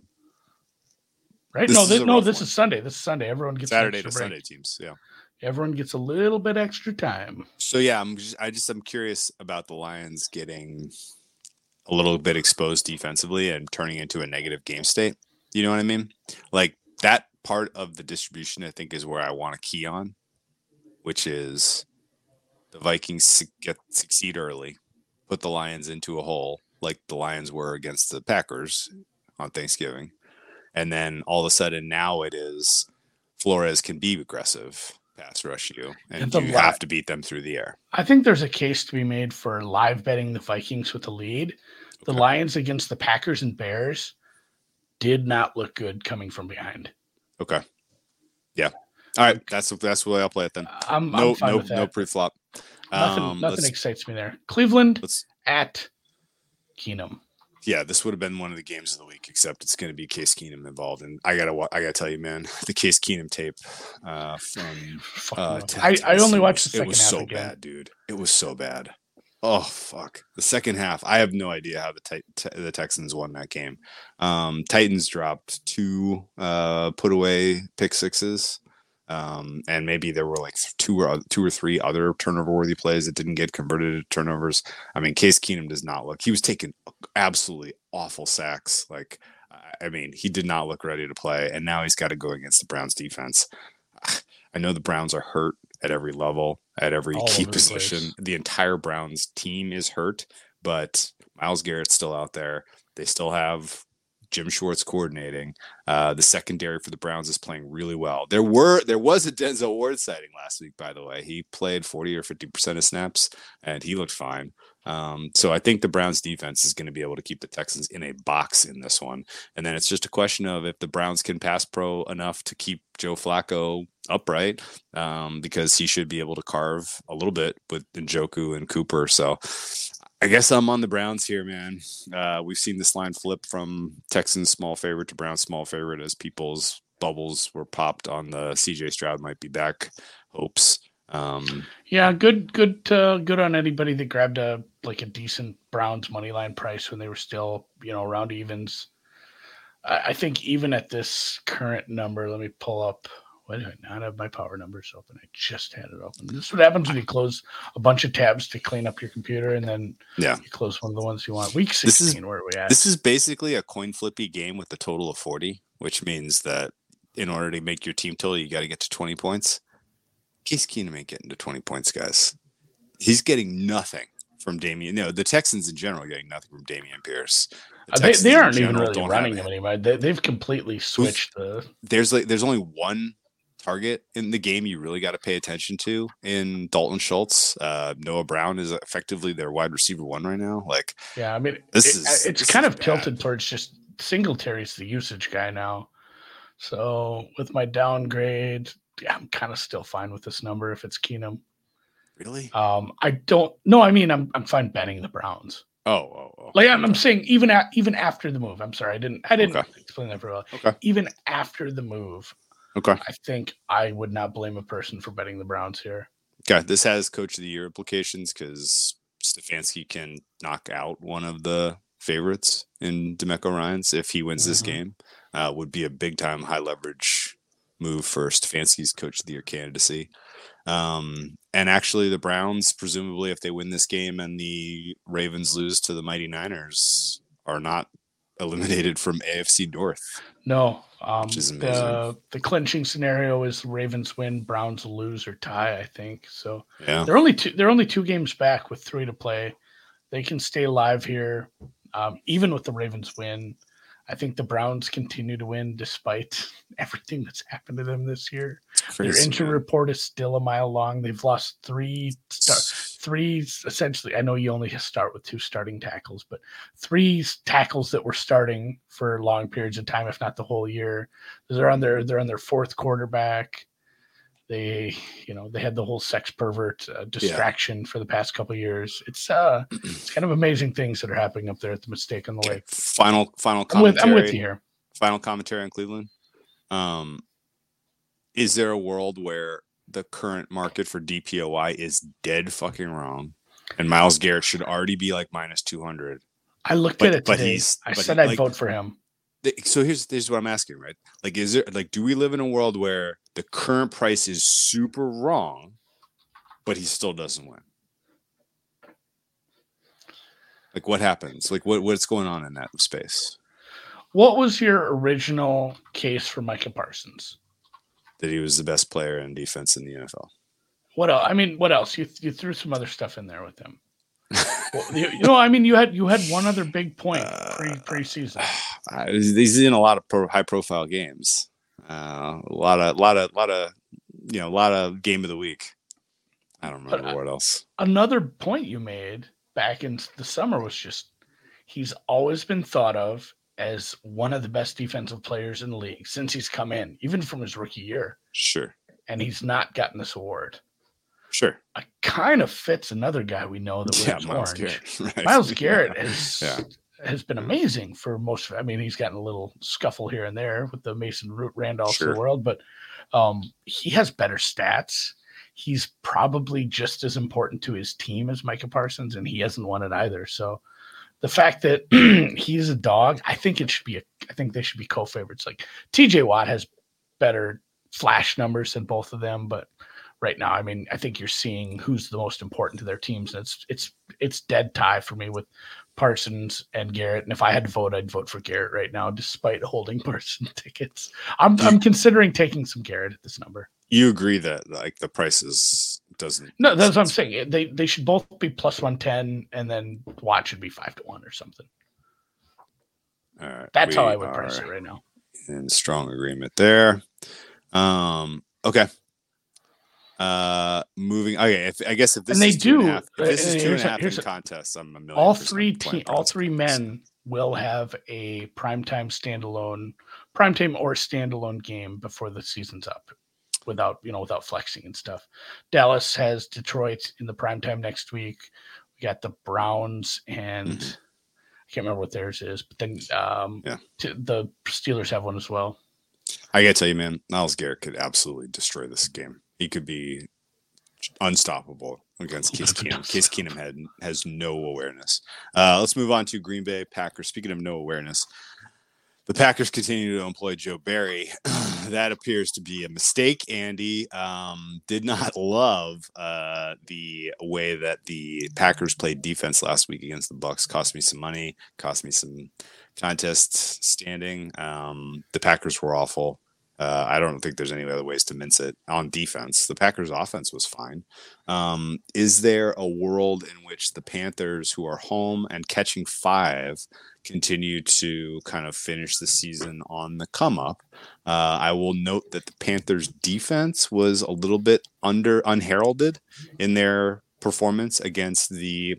Right? This no, this, no, this one. is Sunday. This is Sunday. Everyone gets Saturday to break. Sunday teams. Yeah. Everyone gets a little bit extra time. So yeah, I'm just, I just I'm curious about the Lions getting a little bit exposed defensively and turning into a negative game state. You know what I mean? Like that part of the distribution, I think, is where I want to key on, which is the Vikings get succeed early, put the Lions into a hole like the Lions were against the Packers on Thanksgiving, and then all of a sudden now it is Flores can be aggressive pass rush you, and And you li- have to beat them through the air. I think there's a case to be made for live betting the Vikings with the lead. The Okay. Lions against the Packers and Bears did not look good coming from behind. Okay. Yeah. All right. That's that's the way I'll play it then. I'm, No, I'm no, no pre-flop. nothing Um, nothing excites me there. Cleveland at Keenum. yeah, this would have been one of the games of the week, except it's going to be Case Keenum involved, and I gotta, I gotta tell you, man, the Case Keenum tape uh, from uh. I, I only watched the second It was so bad, dude. It was so bad. Oh fuck, the second half. I have no idea how the the Texans won that game. Um, Titans dropped two uh, put away pick sixes. Um, and maybe there were like two or two or three other turnover worthy plays that didn't get converted to turnovers. I mean, Case Keenum does not look. He was taking absolutely awful sacks. Like, I mean, he did not look ready to play, and now he's got to go against the Browns defense. I know the Browns are hurt at every level, at every All key position. place. The entire Browns team is hurt, but Myles Garrett's still out there. They still have Jim Schwartz coordinating. Uh, the secondary for the Browns is playing really well. There were there was a Denzel Ward sighting last week, by the way. He played 40 or 50 percent of snaps, and he looked fine. Um, so I think the Browns defense is going to be able to keep the Texans in a box in this one. And then it's just a question of if the Browns can pass pro enough to keep Joe Flacco upright, um, because he should be able to carve a little bit with Njoku and Cooper. So I guess I'm on the Browns here, man. Uh, we've seen this line flip from Texans small favorite to Browns small favorite as people's bubbles were popped on the CJ Stroud might be back hopes. Um, Yeah, good, good, uh, good on anybody that grabbed a like a decent Browns money line price when they were still, you know, around evens. I, I think even at this current number, let me pull up. Why do I not have my power numbers open? I just had it open. This is what happens when you close a bunch of tabs to clean up your computer, and then Yeah. you close one of the ones you want. Week This is- sixteen, where are we at? this is basically a coin flippy game with a total of 40, which means that in order to make your team total, you got to get to 20 points. Case Keenum ain't getting to 20 points, guys. He's getting nothing from Dameon. No, the Texans in general are getting nothing from Dameon Pierce. The Uh, they, they aren't even really running him anymore. They, they've completely switched the. there's like there's only one target in the game you really got to pay attention to in Dalton Schultz. Uh, Noah Brown is effectively their wide receiver one right now. Like Yeah, I mean, This it- is- it's this kind is of tilted bad. towards just Singletary's the usage guy now. So with my downgrade, yeah, I'm kind of still fine with this number if it's Keenum. really? Um, I don't. No, I mean, I'm I'm fine betting the Browns. Oh, oh, oh. Like I'm, I'm saying, even at, even after the move. I'm sorry, I didn't I didn't Okay. explain that very well. Okay. Even after the move, Okay. I think I would not blame a person for betting the Browns here. Okay. This has coach of the year implications because Stefanski can knock out one of the favorites in Demeco Ryans if he wins this Mhm. game. Uh, would be a big time high leverage move for Stefanski's coach of the year candidacy. Um, and actually, the Browns, presumably, if they win this game and the Ravens lose to the Mighty Niners, are not eliminated from AFC North. No, um, Which is the the clinching scenario is Ravens win, Browns lose or tie. I think so. Yeah. They're only two. They're only two games back with three to play. They can stay live here, um, even with the Ravens win. I think the Browns continue to win despite everything that's happened to them this year. Their injury report is still a mile long. They've lost three, star, three essentially. I know you only start with two starting tackles, but three tackles that were starting for long periods of time, if not the whole year. They're on their they're on their fourth quarterback. They, you know, they had the whole sex pervert uh, distraction for the past couple years. It's uh, it's kind of amazing things that are happening up there at the mistake on the lake. Final final I'm with, commentary. I'm with you here. final commentary on Cleveland. Um, is there a world where the current market for DPOY is dead fucking wrong, and Myles Garrett should already be like minus two hundred? I looked But- at it but he's- I but said he- I'd like- vote for him. So here's here's what I'm asking, right? Like, is there like, do we live in a world where the current price is super wrong, but he still doesn't win? Like, what happens? Like, what what's going on in that space? What was your original case for Micah Parsons? That he was the best player in defense in the NFL. What else? I mean, what else? You you threw some other stuff in there with him. Well, you, you know, I mean, you had you had one other big point pre Uh, preseason. Uh, he's in a lot of pro, high profile games. Uh, a lot of, lot of, lot of, you know, a lot of game of the week. I don't But remember I- what else. Another point you made back in the summer was just he's always been thought of as one of the best defensive players in the league since he's come in, even from his rookie year. Sure. And he's not gotten this award. Sure. It kind of fits another guy we know that Yeah, Myles orange. Garrett. Right. Myles Garrett is Yeah. has been amazing for most. Of I mean, he's gotten a little scuffle here and there with the Mason Rudolphs of the world, but um, he has better stats. He's probably just as important to his team as Micah Parsons, and he hasn't won it either. So the fact that he's a dog, I think it should be a. I think they should be co-favorites. Like T.J. Watt has better flash numbers than both of them, but right now, I mean, I think you're seeing who's the most important to their teams, and it's it's it's dead tie for me with Parsons and Garrett. And if I had to vote, I'd vote for Garrett right now, despite holding Parsons tickets. I'm I'm considering taking some Garrett at this number. You agree that like the prices doesn't No, that's what I'm saying. They they should both be plus one ten, and then Watt should be five to one or something. All right. That's how I would price it right now. In strong agreement there. Um okay. Uh moving okay, if I guess if this And they is two and do, half- if this uh, is uh, two and a half here's in contests, I'm a million All three te- all three men will have a primetime standalone, primetime or standalone game before the season's up, without you know without flexing and stuff. Dallas has Detroit in the primetime next week. We got the Browns and Mhm. I can't remember what theirs is, but then um, Yeah. t- the Steelers have one as well. I gotta tell you, man, Myles Garrett could absolutely destroy this game. He could be unstoppable against Case Keenum. Case Keenum had, has no awareness. Uh, let's move on to Green Bay Packers. Speaking of no awareness, the Packers continue to employ Joe Barry. that appears to be a mistake. Andy um, did not love uh, the way that the Packers played defense last week against the Bucs. Cost me some money. Cost me some contest standing. Um, the Packers were awful. Uh, I don't think there's any other ways to mince it on defense. The Packers' offense was fine. Um, is there a world in which the Panthers, who are home and catching five, continue to kind of finish the season on the come up? Uh, I will note that the Panthers' defense was a little bit under unheralded in their performance against the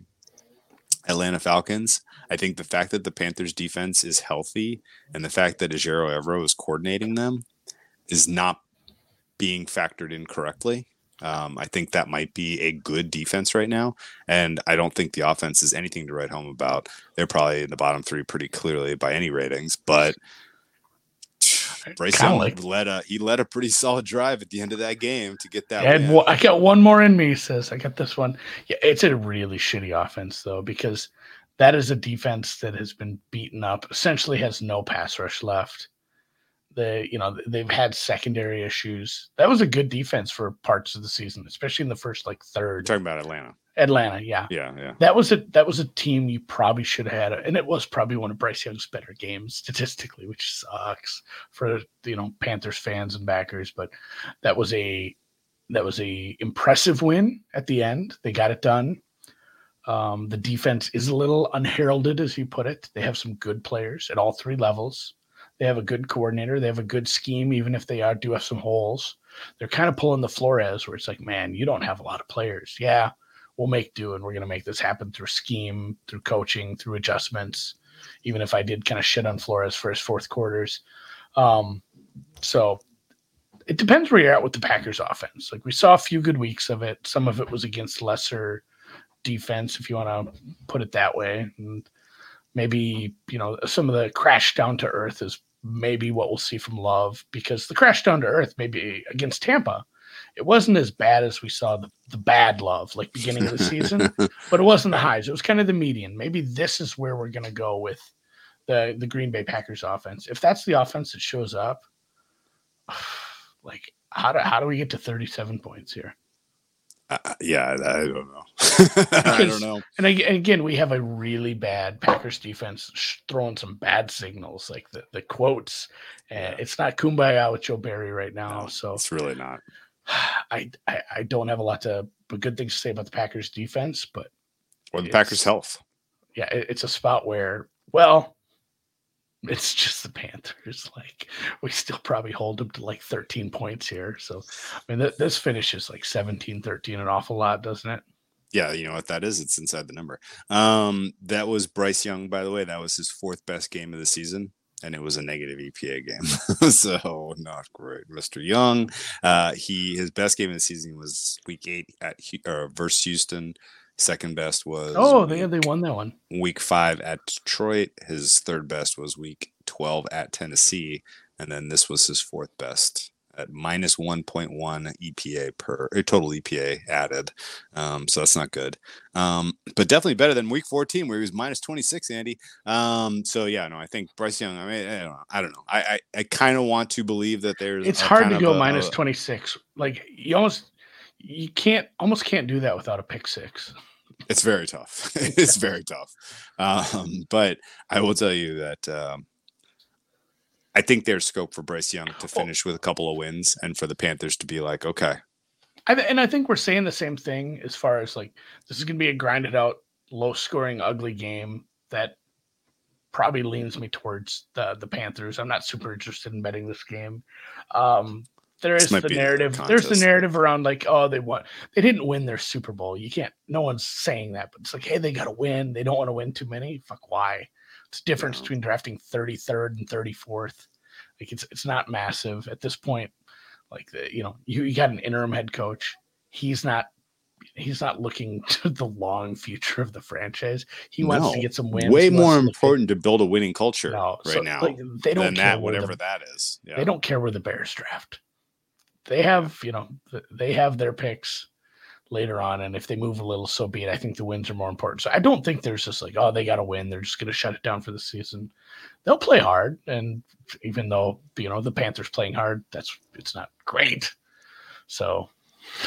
Atlanta Falcons. I think the fact that the Panthers defense is healthy and the fact that Ejiro Evero is coordinating them is not being factored in correctly. Um, I think that might be a good defense right now. And I don't think the offense is anything to write home about. They're probably in the bottom three pretty clearly by any ratings, but Bryce Young like- led a he led a pretty solid drive at the end of that game to get that I, one- I got one more in me. Says I got this one. Yeah, it's a really shitty offense though because that is a defense that has been beaten up. Essentially, has no pass rush left. They, you know, they've had secondary issues. That was a good defense for parts of the season, especially in the first like We're third. talking about Atlanta. Atlanta, yeah, Yeah, yeah. that was a that was a team you probably should have had, and it was probably one of Bryce Young's better games statistically, which sucks for you know Panthers fans and backers. But that was a that was a impressive win at the end. They got it done. Um, the defense is a little unheralded, as you put it. They have some good players at all three levels. They have a good coordinator. They have a good scheme, even if they are do have some holes. They're kind of pulling the Flores, where it's like, man, you don't have a lot of players. Yeah, we'll make do, and we're going to make this happen through scheme, through coaching, through adjustments. Even if I did kind of shit on Flores for his fourth quarters, um, so it depends where you're at with the Packers offense. Like we saw a few good weeks of it. Some of it was against lesser defense, if you want to put it that way. And maybe, you know, some of the crash down to earth is maybe what we'll see from Love because the crash down to earth, maybe against Tampa, it wasn't as bad as we saw the, the bad love like beginning of the season, but it wasn't the highs. It was kind of the median. Maybe this is where we're going to go with the, the Green Bay Packers offense. If that's the offense that shows up, like how do, how do we get to 37 points here? Uh, yeah, I don't know. I don't know. And again, we have a really bad Packers defense sh- throwing some bad signals, like the, the quotes. Uh, It's not kumbaya with Joe Barry right now. No, so it's really not. I, I I don't have a lot to but good things to say about the Packers defense, but Or the Packers' health. yeah, it, it's a spot where well, it's just the Panthers. Like we still probably hold them to like 13 points here. So I mean, th- this finishes like 17-13 an awful lot, doesn't it? Yeah, you know what that is? It's inside the number. Um, that was Bryce Young, by the way. That was his fourth best game of the season, and it was a negative EPA game. so not great, Mr. Young. Uh, he his best game of the season was Week Eight at uh, versus Houston. Second best was oh they they won that one. Week five at Detroit. His third best was Week twelve at Tennessee, and then this was his fourth best at minus 1.1 EPA per or total EPA added. Um, so that's not good. Um, but definitely better than week 14 where he was minus 26, Andy. Um, so yeah, no, I think Bryce Young, I mean, I don't know. I, don't know. I, I, I kind of want to believe that there's, it's hard to go a, minus 26. Like you almost, you can't almost can't do that without a pick six. It's very tough. it's very tough. Um, but I will tell you that, um, I think there's scope for Bryce Young to finish with a couple of wins and for the Panthers to be like, okay. I, and I think we're saying the same thing as far as like this is going to be a grinded out, low scoring, ugly game that probably leans me towards the the Panthers. I'm not super interested in betting this game. Um, there is the narrative. There's the narrative around like, oh, they won. They didn't win their Super Bowl. You can't. No one's saying that, but it's like, hey, they got to win. They don't want to win too many. Fuck, why? It's difference between drafting 33rd and 34th. Like it's it's not massive at this point. Like the, you know, you, you got an interim head coach. He's not he's not looking to the long future of the franchise. He no, wants to get some wins. Way more important to build a winning culture no, right so, now. Like, they don't than that, whatever the, that is. Yeah. They don't care where the Bears draft. They have, you know, they have their picks later on. And if they move a little, so be it. I think the wins are more important. So I don't think there's just like, oh, they got to win. They're just going to shut it down for the season. They'll play hard. And even though, you know, the Panthers playing hard, that's, it's not great. So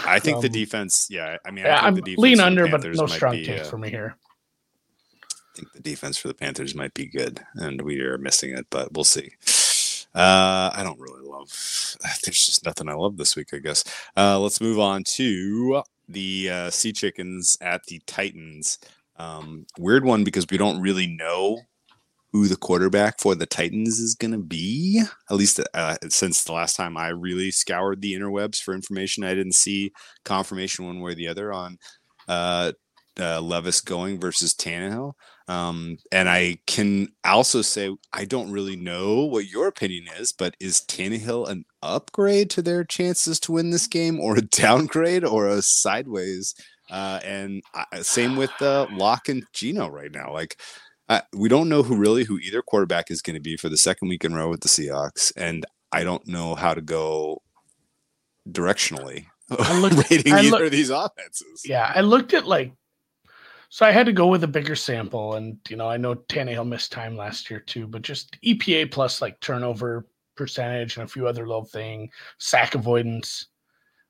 I think um, the defense, yeah. I mean, I am lean under, but no strong be, takes uh, for me here. I think the defense for the Panthers might be good, and we are missing it, but we'll see. Uh, I don't really love. There's just nothing I love this week, I guess. Uh, let's move on to the uh, Sea Chickens at the Titans. Um, weird one because we don't really know who the quarterback for the Titans is going to be. At least uh, since the last time I really scoured the interwebs for information, I didn't see confirmation one way or the other on uh, uh, Levis going versus Tannehill. Um, and I can also say I don't really know what your opinion is, but is Tannehill an upgrade to their chances to win this game, or a downgrade, or a sideways? Uh, and uh, same with uh, Lock and Geno right now. Like we don't know who really who either quarterback is going to be for the second week in a row with the Seahawks, and I don't know how to go directionally rating I either of these offenses. Yeah, I looked at like so I had to go with a bigger sample, and you know I know Tannehill missed time last year too, but just EPA plus like turnover percentage and a few other little thing, sack avoidance,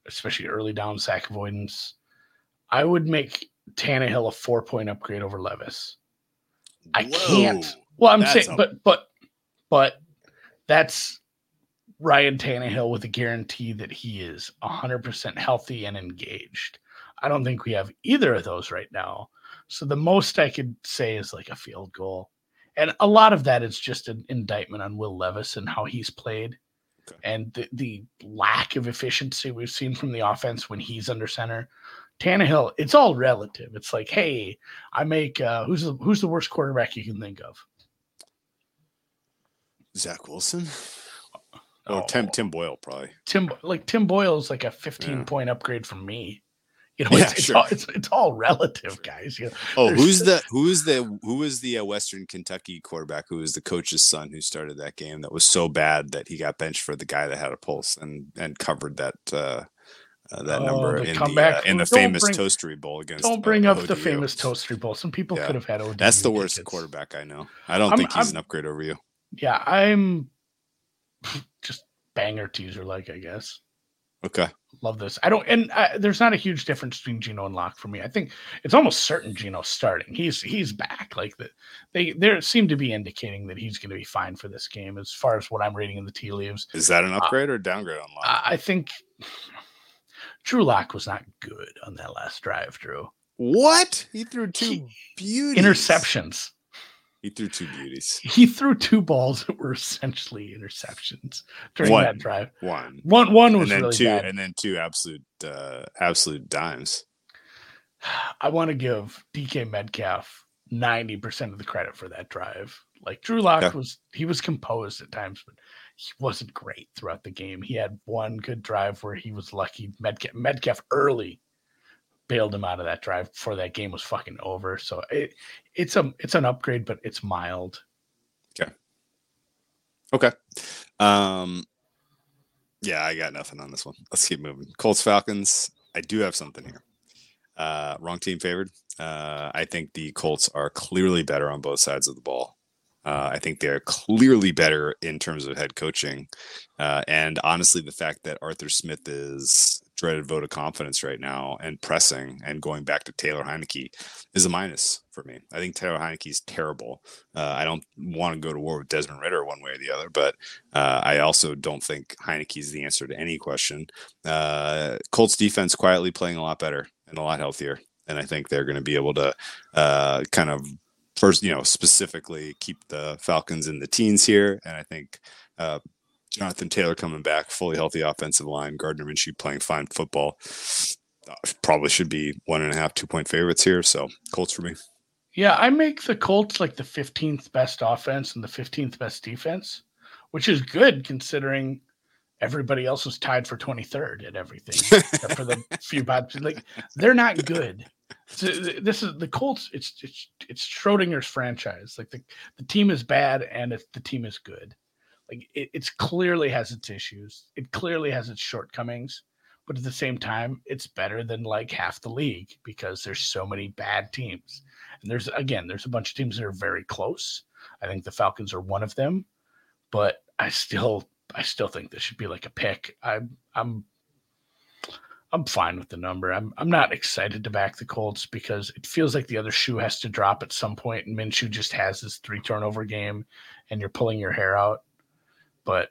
especially early down sack avoidance. I would make Tannehill a four point upgrade over Levis. I can't. Well, I'm saying, a... but but but that's Ryan Tannehill with a guarantee that he is 100% healthy and engaged. I don't think we have either of those right now. So the most I could say is like a field goal. And a lot of that is just an indictment on Will Levis and how he's played okay. and the, the lack of efficiency we've seen from the offense when he's under center. Tannehill, it's all relative. It's like, hey, I make uh, who's the who's the worst quarterback you can think of? Zach Wilson. Or oh, Tim Tim Boyle probably. Tim like Tim Boyle's like a 15 yeah. point upgrade from me. You know, yeah, it's, sure. it's, all, it's, it's, all relative, guys. You know, oh, who's the who's the who is the uh, Western Kentucky quarterback who was the coach's son who started that game that was so bad that he got benched for the guy that had a pulse and and covered that uh, uh, that oh, number in the uh, in the famous bring, Toastery Bowl against. Don't bring up the famous Toastery Bowl. Some people yeah. could have had ODU That's the worst tickets. quarterback I know. I don't I'm, think he's I'm, an upgrade over you. Yeah, I'm just banger teaser like I guess. Okay. Love this. I don't, and I, there's not a huge difference between Geno and Lock for me. I think it's almost certain Geno's starting. He's he's back. Like the, they there seem to be indicating that he's going to be fine for this game as far as what I'm reading in the tea leaves. Is that an uh, upgrade uh, or downgrade on Lock? I think Drew Lock was not good on that last drive. Drew. What? He threw two beauties. interceptions. He threw two beauties. He threw two balls that were essentially interceptions during one, that drive. One, one, one was and then really two, bad. and then two absolute, uh, absolute dimes. I want to give DK Metcalf 90% of the credit for that drive. Like Drew Lock Yeah. was he was composed at times, but he wasn't great throughout the game. He had one good drive where he was lucky. Metcalf, Metcalf early bailed him out of that drive before that game was fucking over. So it, it's a it's an upgrade, but it's mild. Okay. Okay. Um yeah, I got nothing on this one. Let's keep moving. Colts Falcons. I do have something here. Uh wrong team favored. Uh I think the Colts are clearly better on both sides of the ball. Uh, I think they're clearly better in terms of head coaching. Uh, and honestly, the fact that Arthur Smith is dreaded vote of confidence right now and pressing and going back to Taylor Heinicke is a minus for me. I think Taylor Heinicke is terrible. Uh, I don't want to go to war with Desmond Ridder one way or the other, but uh, I also don't think Heinicke is the answer to any question. Uh, Colts defense quietly playing a lot better and a lot healthier. And I think they're going to be able to uh, kind of first, you know, specifically keep the Falcons in the teens here. And I think uh, Jonathan Taylor coming back, fully healthy offensive line, Gardner Minshew playing fine football. Uh, probably should be one and a half, two point favorites here. So Colts for me. Yeah, I make the Colts like the 15th best offense and the 15th best defense, which is good considering everybody else was tied for 23rd at everything except for the few bad. Like they're not good. So this is the Colts. It's it's it's Schrodinger's franchise. Like the, the team is bad and it's, the team is good. Like it, it's clearly has its issues. It clearly has its shortcomings. But at the same time, it's better than like half the league because there's so many bad teams. And there's again, there's a bunch of teams that are very close. I think the Falcons are one of them, but I still I still think this should be like a pick. I'm I'm I'm fine with the number. I'm I'm not excited to back the Colts because it feels like the other shoe has to drop at some point, and Minshew just has this three turnover game, and you're pulling your hair out. But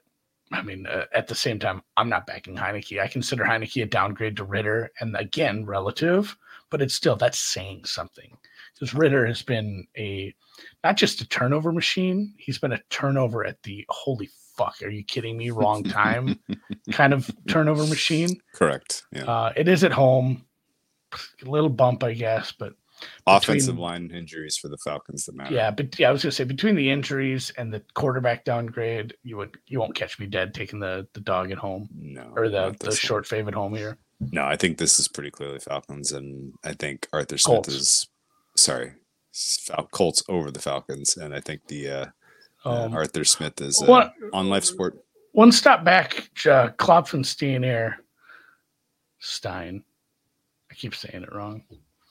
I mean, uh, at the same time, I'm not backing Heinicke. I consider Heinicke a downgrade to Ridder, and again, relative, but it's still that's saying something because Ridder has been a not just a turnover machine, he's been a turnover at the holy fuck, are you kidding me? Wrong time kind of turnover machine. Correct. Yeah. Uh, it is at home, a little bump, I guess, but Offensive between- line injuries for the Falcons that matter. yeah, but yeah, I was gonna say between the injuries and the quarterback downgrade, you would you won't catch me dead taking the the dog at home No. or the the this one. short fave at home here. No, I think this is pretty clearly Falcons, and I think Arthur Smith Colts. is sorry, Fal- Colts over the Falcons, and I think the uh, uh, Um, Arthur Smith is uh, what- on life support. One stop back, uh, Klopfenstein here. Stein. I keep saying it wrong.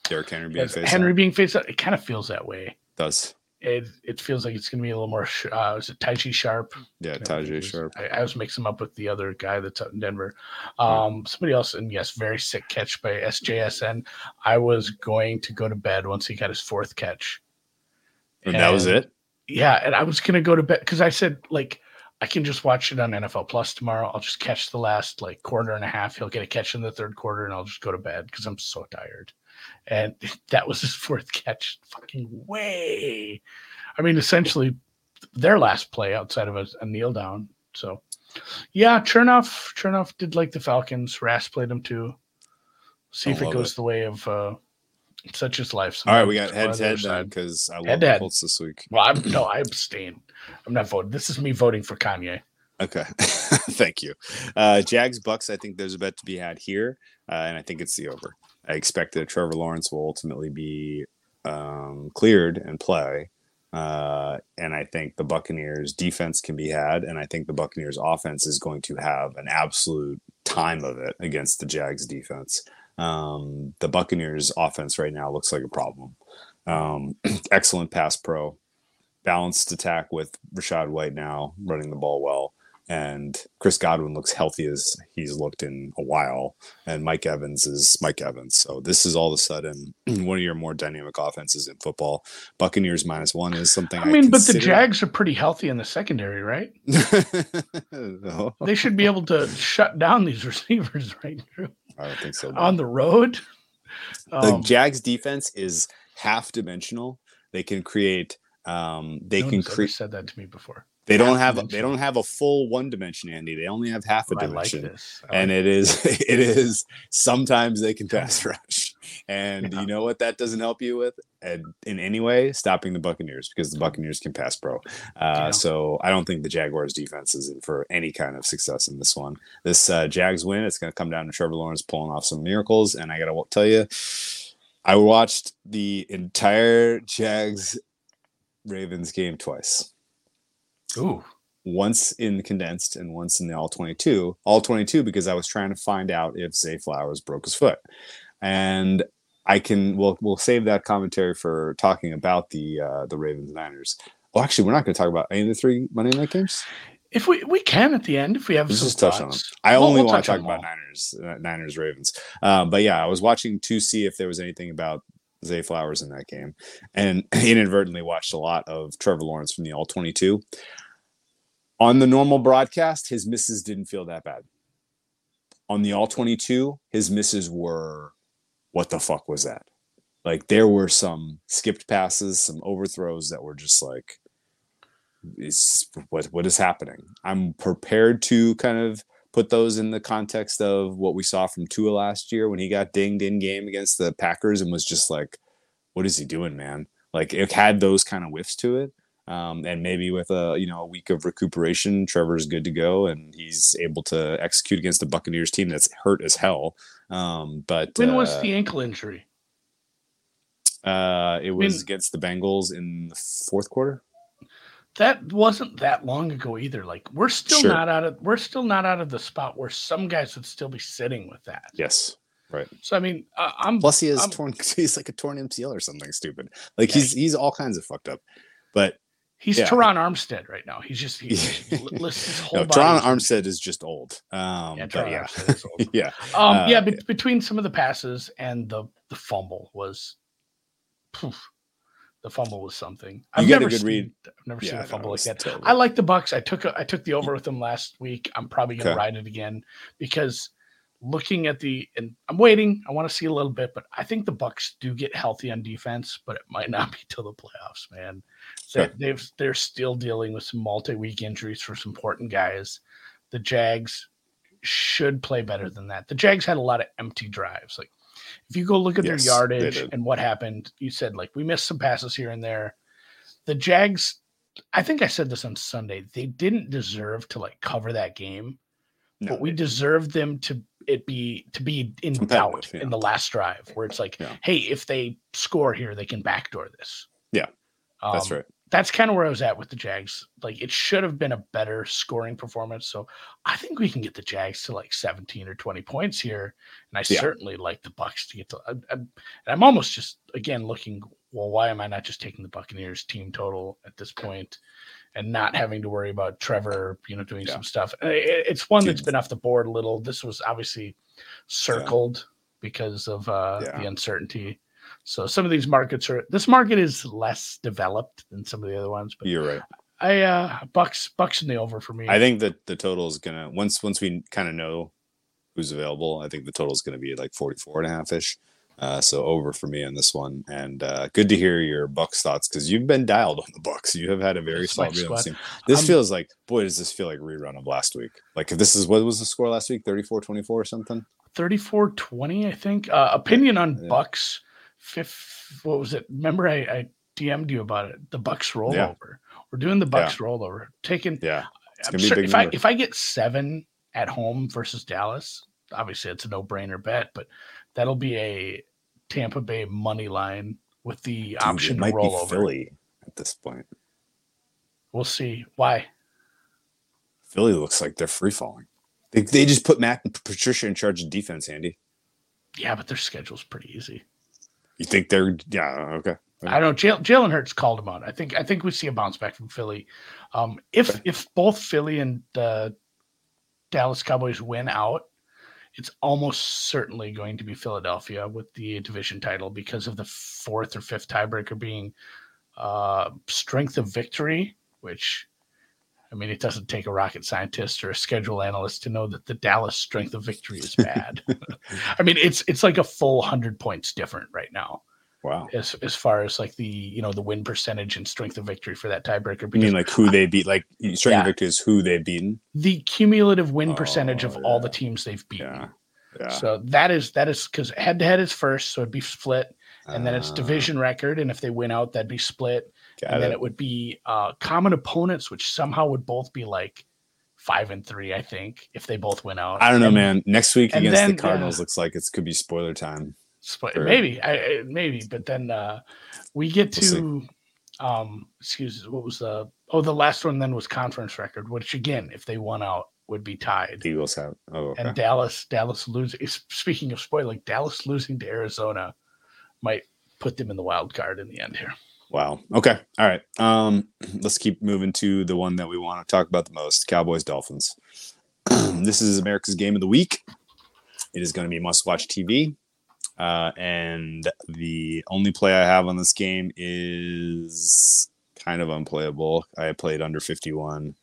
Derrick Henry being Yes, faced Henry off. being faced out, it kind of feels that way. does. It it feels like it's going to be a little more. sh- Uh, is it Taichi Sharp? Yeah, I think Tajay it was- Sharp. I, I always mix him up with the other guy that's out in Denver. Hmm. Um, somebody else, and yes, very sick catch by SJSN. I was going to go to bed once he got his fourth catch. And that was it. Yeah, and I was gonna go to bed because I said like I can just watch it on NFL Plus tomorrow. I'll just catch the last like quarter and a half. He'll get a catch in the third quarter, and I'll just go to bed because I'm so tired. And that was his fourth catch. Fucking way. I mean, essentially their last play outside of a, a kneel down. So yeah, Chernoff Chernoff did like the Falcons. Ras played him too. See I if it goes it. the way of uh such is life. All right, we got it's head to the head then because I love Head to the head. Colts this week. Well, I'm no, I abstain. I'm not voting. This is me voting for Kanye. Okay, thank you. Uh, Jags Bucs. I think there's a bet to be had here, uh, and I think it's the over. I expect that Trevor Lawrence will ultimately be um, cleared and play, uh, and I think the Buccaneers defense can be had, and I think the Buccaneers offense is going to have an absolute time of it against the Jags defense. Um, the Buccaneers offense right now looks like a problem. Um, excellent pass pro, balanced attack with Rachaad White now running the ball well. And Chris Godwin looks healthy as he's looked in a while. And Mike Evans is Mike Evans. So this is all of a sudden one of your more dynamic offenses in football. Buccaneers minus one is something I mean, but the. Jags are pretty healthy in the secondary, right? no, They should be able to shut down these receivers, right? Drew? I don't think so. On the road. the Um, Jags defense is half dimensional. They can create um they no can create said that to me before. They don't have they don't have a full one dimension, Andy. They only have half a like dimension. this. I and like it is it is sometimes they can pass rush And Yeah. you know what that doesn't help you with? And in any way, stopping the Buccaneers because the Buccaneers can pass pro. Uh, Yeah. So I don't think the Jaguars defense is in for any kind of success in this one. This uh, Jags win, it's going to come down to Trevor Lawrence pulling off some miracles. And I got to tell you, I watched the entire Jags Ravens game twice Ooh, once in the condensed and once in the all 22 all 22 because i was trying to find out if zay flowers broke his foot. And i can we'll, we'll save that commentary for talking about the uh the ravens niners. Well actually we're not going to talk about any of the three monday night games. If we we can at the end if we have let's some just touch on them. I We'll- only we'll want to talk about all. niners uh, niners ravens. Um but yeah i was watching to see if there was anything about zay flowers in that game. And inadvertently watched a lot of trevor lawrence from the all 22 on the normal broadcast, his misses didn't feel that bad. On the all 22, his misses were what the fuck was that? Like there were some skipped passes, some overthrows that were just like is what what is happening? I'm prepared to kind of put those in the context of what we saw from Tua last year when he got dinged in game against the Packers and was just like, what is he doing, man? Like it had those kind of whiffs to it. Um, and maybe with a you know a week of recuperation, Trevor's good to go, and he's able to execute against the Buccaneers team that's hurt as hell. Um, but when uh, was the ankle injury uh, it was mean- against the Bengals in the fourth quarter. that wasn't that long ago either like we're still Sure. not out of we're still not out of the spot where some guys would still be sitting with that Yes. Right. So i mean uh, i'm Plus, he has I'm- torn. He's like a torn MCL or something stupid. Like Yeah. he's he's all kinds of fucked up. But he's yeah. Terron Armstead right now he's just he's Yeah. list his whole no, body Terron Armstead is just old. Um, yeah, but yeah, is old. yeah. Um, Uh, yeah, be- between some of the passes and the the fumble was, poof, the fumble was something. I've You got a never good seen, read. I've never Yeah, seen a fumble like that. terrible. I like the Bucs. I took a, I took the over with them last week. I'm probably gonna Okay. ride it again because looking at the and I'm waiting. I want to see a little bit, but I think the Bucs do get healthy on defense, but it might not be till the playoffs, man. So Sure. they've they're still dealing with some multi-week injuries for some important guys. The Jags should play better than that. The Jags had a lot of empty drives. Like if you go look at Yes, their yardage and what happened, you said like we missed some passes here and there. The Jags, I think I said this on Sunday, they didn't deserve to like cover that game, No, but we deserved them to it be to be in doubt yeah. in the last drive where it's like, Yeah. hey, if they score here, they can backdoor this. Yeah, that's Um, right. that's kind of where I was at with the Jags. Like it should have been a better scoring performance. So I think we can get the Jags to like 17 or 20 points here. And I Yeah. certainly like the Bucs to get to. I, I, and I'm almost just again looking. Well, why am I not just taking the Buccaneers team total at this point, and not having to worry about Trevor, you know, doing Yeah. some stuff? It's one that's been off the board a little. This was obviously circled because of uh, the uncertainty. So some of these markets are this market is less developed than some of the other ones, but You're right. I uh Bucs Bucs in the over for me. I think that the total is gonna once once we kind of know who's available. I think the total is gonna be like 44 and a half ish. Uh, so over for me on this one, and uh, good to hear your Bucs thoughts because you've been dialed on the Bucs. You have had a very solid read on this team. This I'm- feels like boy, does this feel like rerun of last week? Like if this is what was the score last week, 34-24 or something? 34-20, I think. Uh opinion on Yeah. Bucs fifth what was it? Remember I, I DM'd you about it. The Bucs rollover. We're doing the Bucs rollover. Taking Yeah, It's I'm gonna be a sure if I if I get seven at home versus Dallas, obviously it's a no-brainer bet, but that'll be a Tampa Bay money line with the Dude, option it to might roll be over. Philly at this point. We'll see. Why? Philly looks like they're free falling. They, they just put Matt and Patricia in charge of defense, Andy. Yeah, but their schedule's pretty easy. You think they're yeah okay? I don't know. Jalen Hurts called him out. I think I think we see a bounce back from Philly. Um, if Okay. if both Philly and uh, Dallas Cowboys win out, it's almost certainly going to be Philadelphia with the division title because of the fourth or fifth tiebreaker being uh, strength of victory, which I mean, it doesn't take a rocket scientist or a schedule analyst to know that the Dallas strength of victory is bad. I mean, it's it's like a full hundred points different right now Wow. as as far as like the you know the win percentage and strength of victory for that tiebreaker. You mean like who they beat? Like strength Yeah. of victory is who they've beaten. the cumulative win percentage of Oh, all the teams they've beaten. Yeah. Yeah. So that is that is because head to head is first, so it'd be split, and then it's Uh, division record, and if they win out, that'd be split, and then it. it would be uh, common opponents, which somehow would both be like five and three, I think, if they both win out. I don't know, And man. Next week against then, the Cardinals yeah. looks like it could be spoiler time. Split, Sure. maybe, I, maybe, but then uh, we get We'll to, um, excuse me, what was the? Oh, the last one then was conference record, which again, if they won out, would be tied. The Eagles have. Oh, okay. and Dallas, Dallas losing. Speaking of spoiling, Dallas losing to Arizona might put them in the wild card in the end here. Wow. Okay. All right. Um, let's keep moving to the one that we want to talk about the most: Cowboys Dolphins. this is America's game of the week. It is going to be must-watch TV, uh, and the only play I have on this game is kind of unplayable. I played under fifty-one.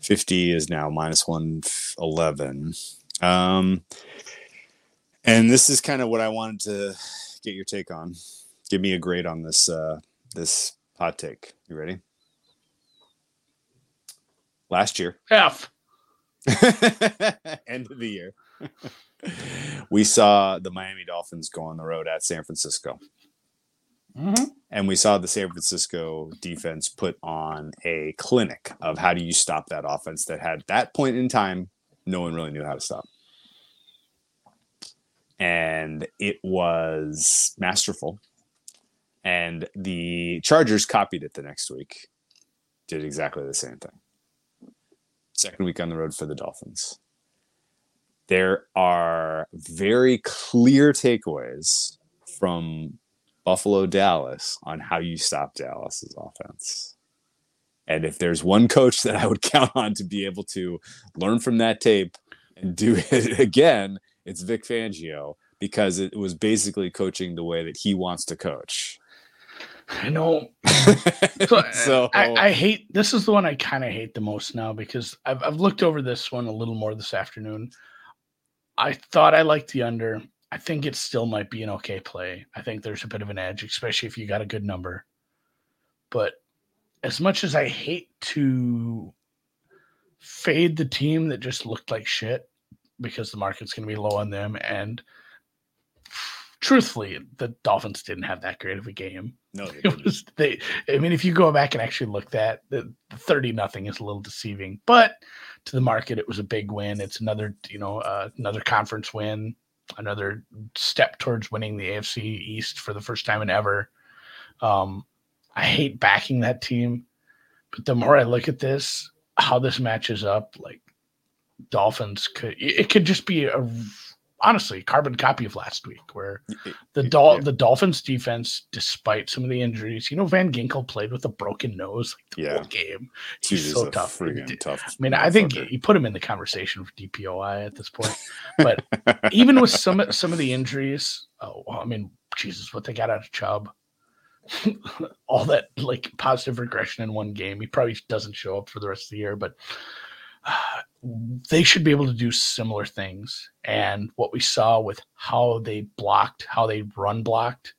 Fifty is now minus one eleven. Um, and this is kind of what I wanted to get your take on. Give me a grade on this. Uh, this hot take. You ready? Last year, F. end of the year, we saw the Miami Dolphins go on the road at San Francisco. Mm-hmm. And we saw the San Francisco defense put on a clinic of how do you stop that offense that had that point in time, no one really knew how to stop. And it was masterful. And the Chargers copied it the next week, did exactly the same thing. Second week on the road for the Dolphins. There are very clear takeaways from Buffalo Dallas on how you stop Dallas's offense. And if there's one coach that I would count on to be able to learn from that tape and do it again, it's Vic Fangio because it was basically coaching the way that he wants to coach. I know. So, so I, I hate this is the one I kind of hate the most now because I've I've looked over this one a little more this afternoon. I thought I liked the under. I think it still might be an okay play. I think there's a bit of an edge, especially if you got a good number. But as much as I hate to fade the team that just looked like shit because the market's going to be low on them and truthfully the dolphins didn't have that great of a game. No, they didn't. was they i mean if you go back and actually look at the, the 30 nothing is a little deceiving but to the market it was a big win. It's another you know uh, another conference win another step towards winning the afc east for the first time in ever. Um i hate backing that team but the more i look at this how this matches up like dolphins could it could just be a honestly carbon copy of last week where the Yeah. Dol- the Dolphins defense, despite some of the injuries, you know, Van Ginkel played with a broken nose like the Yeah. whole game. He's so a tough. I mean, I think you put him in the conversation for DPOY at this point. But even with some some of the injuries, oh, I mean, Jesus, what they got out of Chubb, all that like positive regression in one game. He probably doesn't show up for the rest of the year, but they should be able to do similar things. And what we saw with how they blocked, how they run blocked,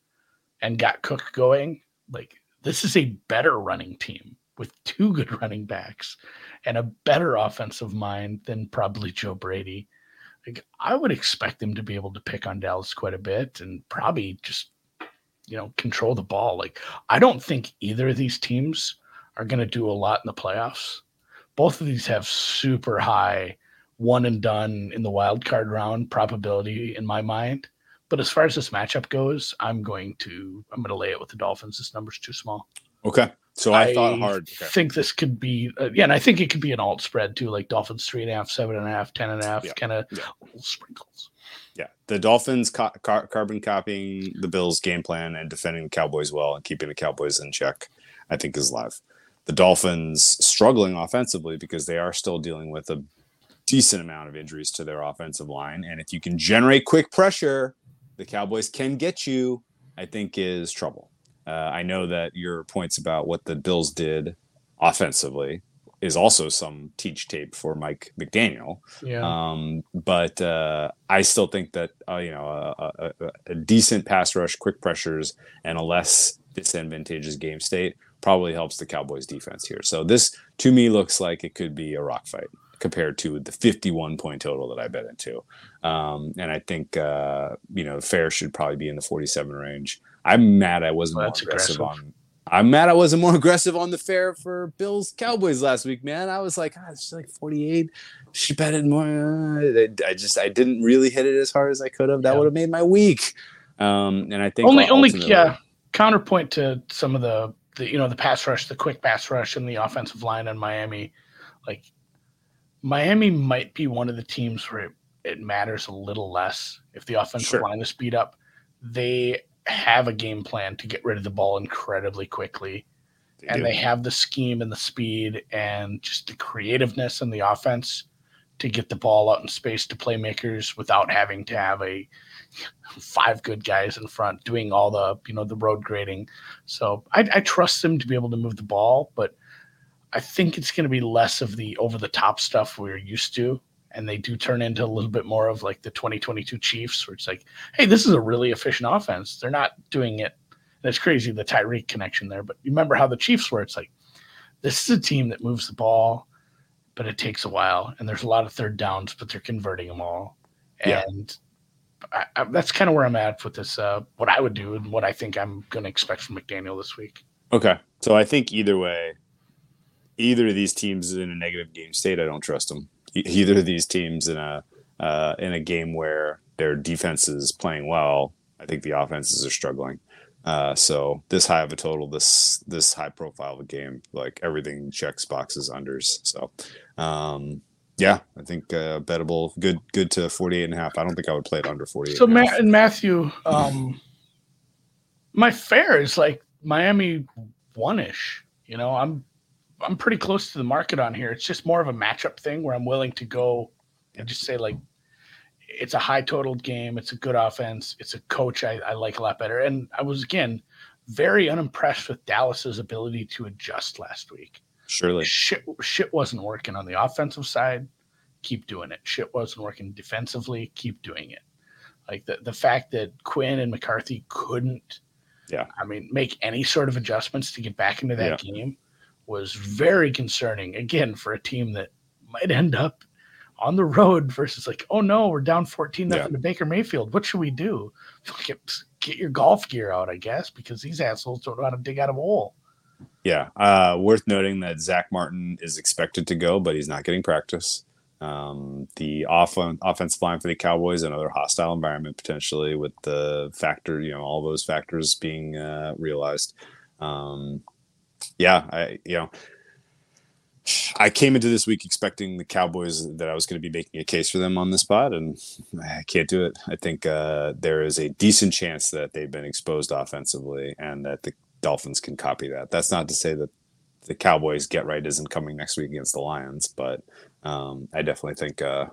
and got Cook going, like this is a better running team with two good running backs and a better offensive mind than probably Joe Brady. Like I would expect them to be able to pick on Dallas quite a bit and probably just you know control the ball. Like I don't think either of these teams are going to do a lot in the playoffs. Both of these have super high one and done in the wild card round probability in my mind. But as far as this matchup goes, I'm going to I'm going to lay it with the Dolphins. This number's too small. Okay. So I, thought hard. Okay. think this could be, uh, yeah, and I think it could be an alt spread too, like Dolphins three and a half, seven and a half, ten and a half, Yeah, kind of yeah. little sprinkles. Yeah, the Dolphins ca- car- carbon copying the Bills' game plan and defending the Cowboys well and keeping the Cowboys in check, I think is live. The Dolphins struggling offensively because they are still dealing with a decent amount of injuries to their offensive line, and if you can generate quick pressure, the Cowboys can get you. I think is trouble. Uh, I know that your points about what the Bills did offensively is also some teach tape for Mike McDaniel. Yeah. Um, but uh, I still think that uh, you know a, a, a- a decent pass rush, quick pressures, and a less disadvantageous game state probably helps the Cowboys defense here. So this to me looks like it could be a rock fight, compared to the 51 point total that I bet into. Um, and I think uh, you know fair should probably be in the 47 range. I'm mad I wasn't Well, more aggressive, aggressive. on. I'm mad I wasn't more aggressive on the fair for Bills Cowboys last week, man. I was like, ah, it's like 48. She bet it more. Uh, I just I didn't really hit it as hard as I could have. That Yeah. would have made my week. Um, and I think only only yeah counterpoint to some of the the you know the pass rush the quick pass rush and the offensive line in miami like miami might be one of the teams where it, it matters a little less if the offensive Sure. line is speed up they have a game plan to get rid of the ball incredibly quickly They and do. they have the scheme and the speed and just the creativeness in the offense to get the ball out in space to playmakers without having to have a five good guys in front doing all the you know the road grading. So I, I trust them to be able to move the ball, but I think it's going to be less of the over the top stuff we're used to. And they do turn into a little bit more of like the 2022 Chiefs, where it's like, hey, this is a really efficient offense. They're not doing it and it's crazy the Tyreek connection there. But you remember how the Chiefs were? It's like this is a team that moves the ball, but it takes a while, and there's a lot of third downs, but they're converting them all. Yeah. And I, I, that's kind of where I'm at with this. Uh, what I would do and what I think I'm going to expect from McDaniel this week. Okay. So I think either way, either of these teams is in a negative game state. I don't trust them. E- Either of these teams in a uh, in a game where their defense is playing well, I think the offenses are struggling. Uh, so this high of a total, this this high profile of a game, like everything checks boxes unders. So um, yeah, I think uh, bettable, good good to 48 and a half. I don't think I would play it under 48. So Ma- and Matthew, um, my fair is like Miami one ish. You know, I'm I'm pretty close to the market on here. It's just more of a matchup thing where I'm willing to go and just say like it's a high total game. It's a good offense. It's a coach I, I like a lot better. And I was again very unimpressed with Dallas's ability to adjust last week. Surely. Shit, shit wasn't working on the offensive side. Keep doing it. Shit wasn't working defensively. Keep doing it. Like the, the fact that Quinn and McCarthy couldn't, Yeah. I mean, make any sort of adjustments to get back into that game was very concerning. Again, for a team that might end up on the road versus like, oh no, we're down 14 nothing Yeah. to Baker Mayfield. What should we do? Get, get your golf gear out, I guess, because these assholes don't know how to dig out of a hole. Yeah. Uh, worth noting that Zack Martin is expected to go, but he's not getting practice. Um, the off- offensive line for the Cowboys, another hostile environment potentially with the factor, you know, all those factors being uh, realized. Um, yeah, I, you know, I came into this week expecting the Cowboys that I was going to be making a case for them on the spot, and I can't do it. I think uh, there is a decent chance that they've been exposed offensively and that the Dolphins can copy that. That's not to say that the Cowboys get right isn't coming next week against the Lions, but um, I definitely think uh,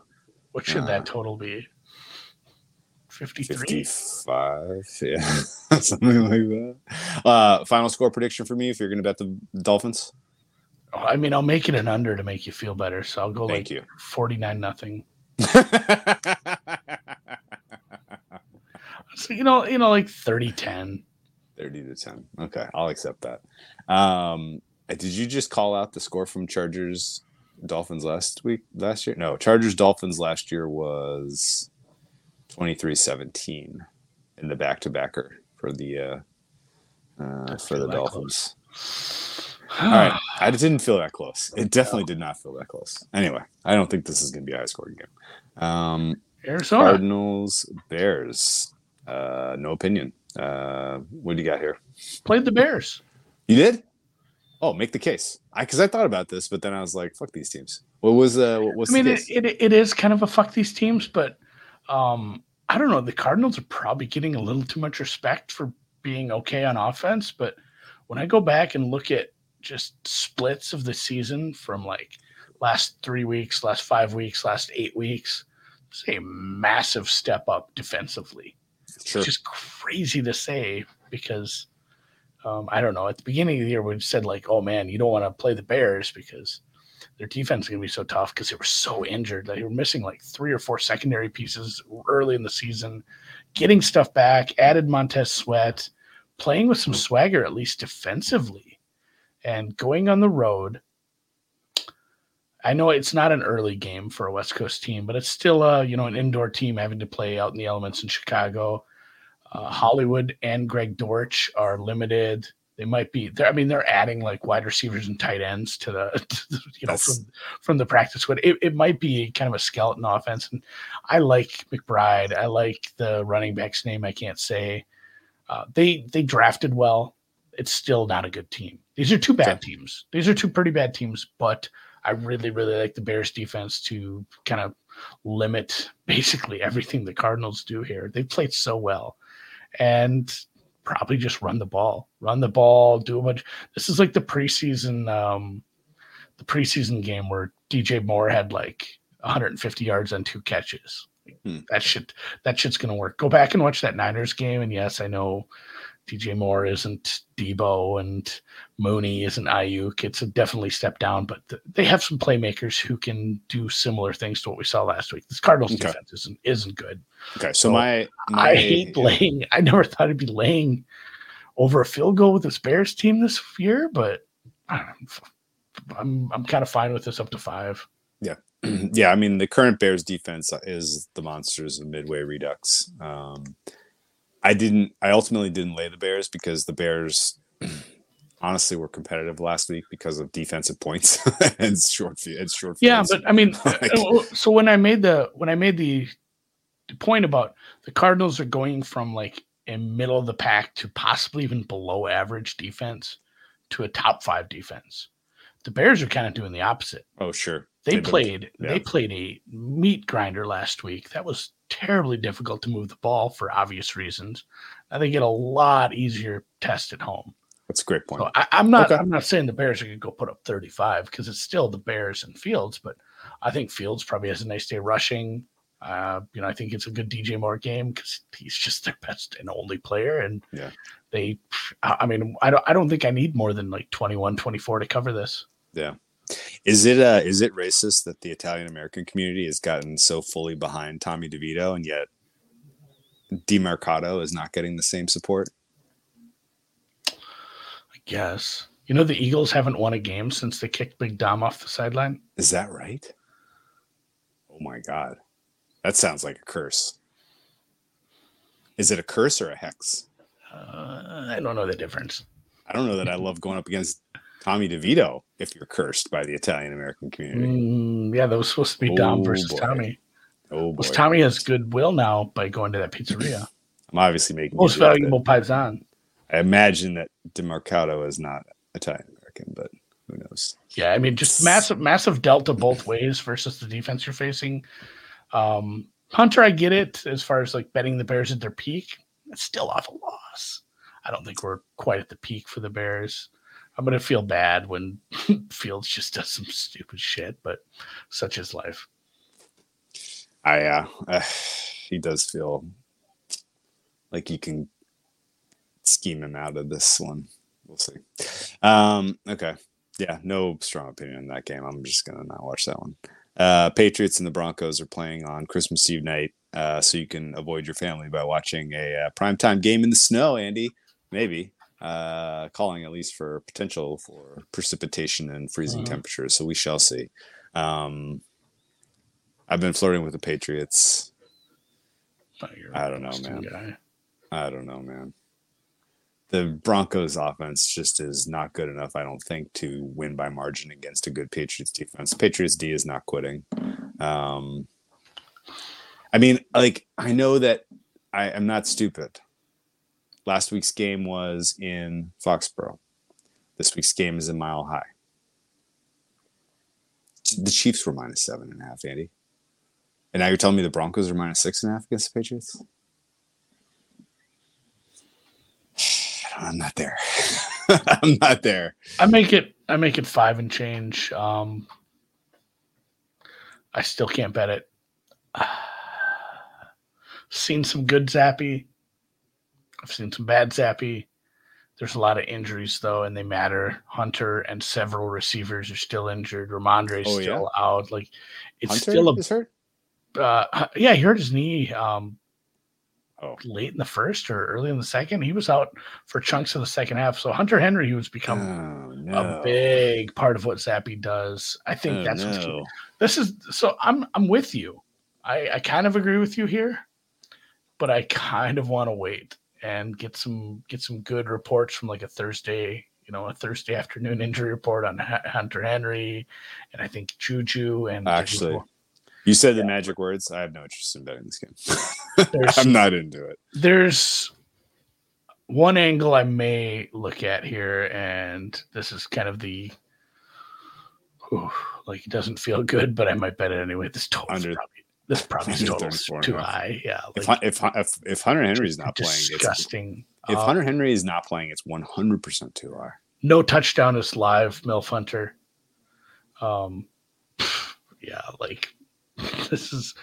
What should Uh, that total be? 53? 55, yeah, something like that. Uh, final score prediction for me if you're going to bet the Dolphins. Oh, I mean, I'll make it an under to make you feel better. So I'll go Thank like you. 49 nothing. So, you know, you know, like 30 10. 30 to 10. Okay, I'll accept that. Um, uh, did you just call out the score from Chargers Dolphins last week? Last year? No, Chargers Dolphins last year was 23 17 in the back to backer for the uh, uh, for the Dolphins. All right, I didn't feel that close. It definitely did not feel that close. Anyway, I don't think this is going to be a high scoring game. Um, Arizona. Cardinals Bears. Uh, no opinion. Uh, what do you got here? Played the Bears. You did? Oh, make the case. I because I thought about this, but then I was like, "Fuck these teams." What was uh? What was I mean, the it, it, it is kind of a fuck these teams, but um, I don't know. The Cardinals are probably getting a little too much respect for being okay on offense. But when I go back and look at just splits of the season from like last three weeks, last five weeks, last eight weeks, it's a massive step up defensively. Sure. It's just crazy to say because um, I don't know. At the beginning of the year, we said like, "Oh man, you don't want to play the Bears because their defense is going to be so tough because they were so injured. That they were missing like three or four secondary pieces early in the season. Getting stuff back, added Montez Sweat, playing with some swagger at least defensively, and going on the road. I know it's not an early game for a West Coast team, but it's still a you know an indoor team having to play out in the elements in Chicago. Uh, Hollywood and Greg Dortch are limited. They might be there. I mean, they're adding like wide receivers and tight ends to the, to the you know from, from the practice squad. It, it might be kind of a skeleton offense. And I like McBride. I like the running back's name. I can't say. Uh, they they drafted well. It's still not a good team. These are two bad teams. These are two pretty bad teams, but I really, really like the Bears defense to kind of limit basically everything the Cardinals do here. They've played so well. And probably just run the ball, run the ball, do a bunch. This is like the preseason, um, the preseason game where DJ Moore had like 150 yards and two catches. Hmm. That shit, that shit's gonna work. Go back and watch that Niners game, and yes, I know DJ Moore isn't Deebo and Mooney isn't Aiyuk. It's a definitely step down, but th- they have some playmakers who can do similar things to what we saw last week. This Cardinals okay. defense isn't isn't good. Okay, so, so my, my, I hate laying. I never thought I'd be laying over a field goal with this Bears team this year, but I'm I'm kind of fine with this up to five. Yeah, yeah. I mean, the current Bears defense is the monsters of Midway Redux. Um, I didn't. I ultimately didn't lay the Bears because the Bears, honestly, were competitive last week because of defensive points and short and short. Yeah, but I mean, like, uh, so when I made the when I made the, the point about the Cardinals are going from like a middle of the pack to possibly even below average defense to a top five defense. The Bears are kind of doing the opposite. Oh, sure. They, they played yeah. they played a meat grinder last week. That was terribly difficult to move the ball for obvious reasons. Now they get a lot easier test at home. That's a great point. So I, am not. Okay. I'm not saying the Bears are going to go put up 35 because it's still the Bears and Fields, but I think Fields probably has a nice day rushing. Uh, you know, I think it's a good DJ Moore game because he's just their best and only player. And yeah, they, I mean, I don't, I don't think I need more than like 21, 24 to cover this. Yeah. Is it uh is it racist that the Italian American community has gotten so fully behind Tommy DeVito and yet Demercado is not getting the same support? I guess. You know the Eagles haven't won a game since they kicked Big Dom off the sideline? Is that right? Oh my god. That sounds like a curse. Is it a curse or a hex? Uh, I don't know the difference. I don't know that I love going up against Tommy DeVito if you're cursed by the Italian American community. Mm, yeah, that was supposed to be Dom oh, versus boy. Tommy. Oh, boy. Tommy has goodwill now by going to that pizzeria. I'm obviously making most valuable paisan. I imagine that Demercado is not Italian American, but who knows? Yeah, I mean, just massive, massive delta both ways versus the defense you're facing. Um, Hunter, I get it as far as like betting the Bears at their peak. It's still off a loss. I don't think we're quite at the peak for the Bears. I'm gonna feel bad when Fields just does some stupid shit, but such is life. I uh, uh, he does feel like you can scheme him out of this one. We'll see. Um, okay. Yeah, no strong opinion in that game. I'm just gonna not watch that one. Uh, Patriots and the Broncos are playing on Christmas Eve night, uh, so you can avoid your family by watching a uh, primetime game in the snow. Andy, maybe uh, calling at least for potential for precipitation and freezing uh-huh. temperatures. So we shall see. Um, I've been flirting with the Patriots. I don't know, man. Guy. I don't know, man. The Broncos offense just is not good enough, I don't think, to win by margin against a good Patriots defense. Patriots D is not quitting. Um, I mean, like, I know that I am not stupid. Last week's game was in Foxborough. This week's game is in Mile High. The Chiefs were minus seven and a half, Andy. And now you're telling me the Broncos are minus six and a half against the Patriots? I'm not there. I'm not there. I make it. I make it five and change. Um, I still can't bet it. Seen some good Zappe. I've seen some bad Zappe. There's a lot of injuries though, and they matter. Hunter and several receivers are still injured. Rhamondre's oh, still yeah? out. Like it's Hunter still a is hurt. Uh, yeah, he hurt his knee. Um, Oh. late in the first or early in the second. He was out for chunks of the second half. So Hunter Henry, who's become Oh, no. a big part of what Zappe does. I think Oh, that's what's no. this is so I'm I'm with you. I, I kind of agree with you here, but I kind of want to wait and get some get some good reports from like a Thursday, you know, a Thursday afternoon injury report on H- Hunter Henry, and I think Juju and Actually, You said the magic words. I have no interest in betting this game. I'm not into it. there's one angle I may look at here, and this is kind of the ooh, like it doesn't feel good, but I might bet it anyway. This total Under- probably this probably under total's 34 and too high. Yeah, If, like, if if if Hunter Henry is not playing, it's, disgusting. if Uh, Hunter Henry is not playing, it's 100 percent too high. no touchdown is live, Milf Hunter. Um, yeah, like this is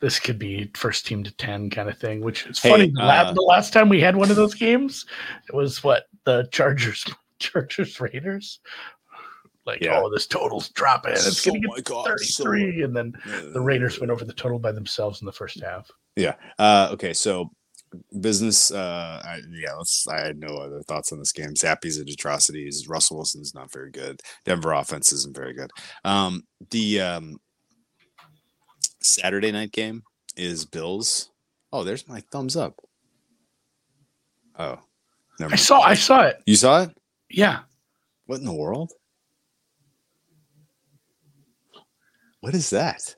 this could be first team to ten kind of thing. Which is Hey, funny. Uh, the last time we had one of those games, it was what the Chargers, Chargers Raiders. Like, Yeah. oh, this total's dropping. It's gonna Oh get my God, so- 33, and then the Raiders went over the total by themselves in the first half. Yeah. Uh, okay. So business. Uh, I, yeah. Let's. I had no other thoughts on this game. Zappe's at atrocities. Russell Wilson's not very good. Denver offense isn't very good. Um, the um, Saturday night game is Bills. Oh, there's my thumbs up. Oh, never I mind. saw, I saw it. You saw it? Yeah, What in the world? What is that?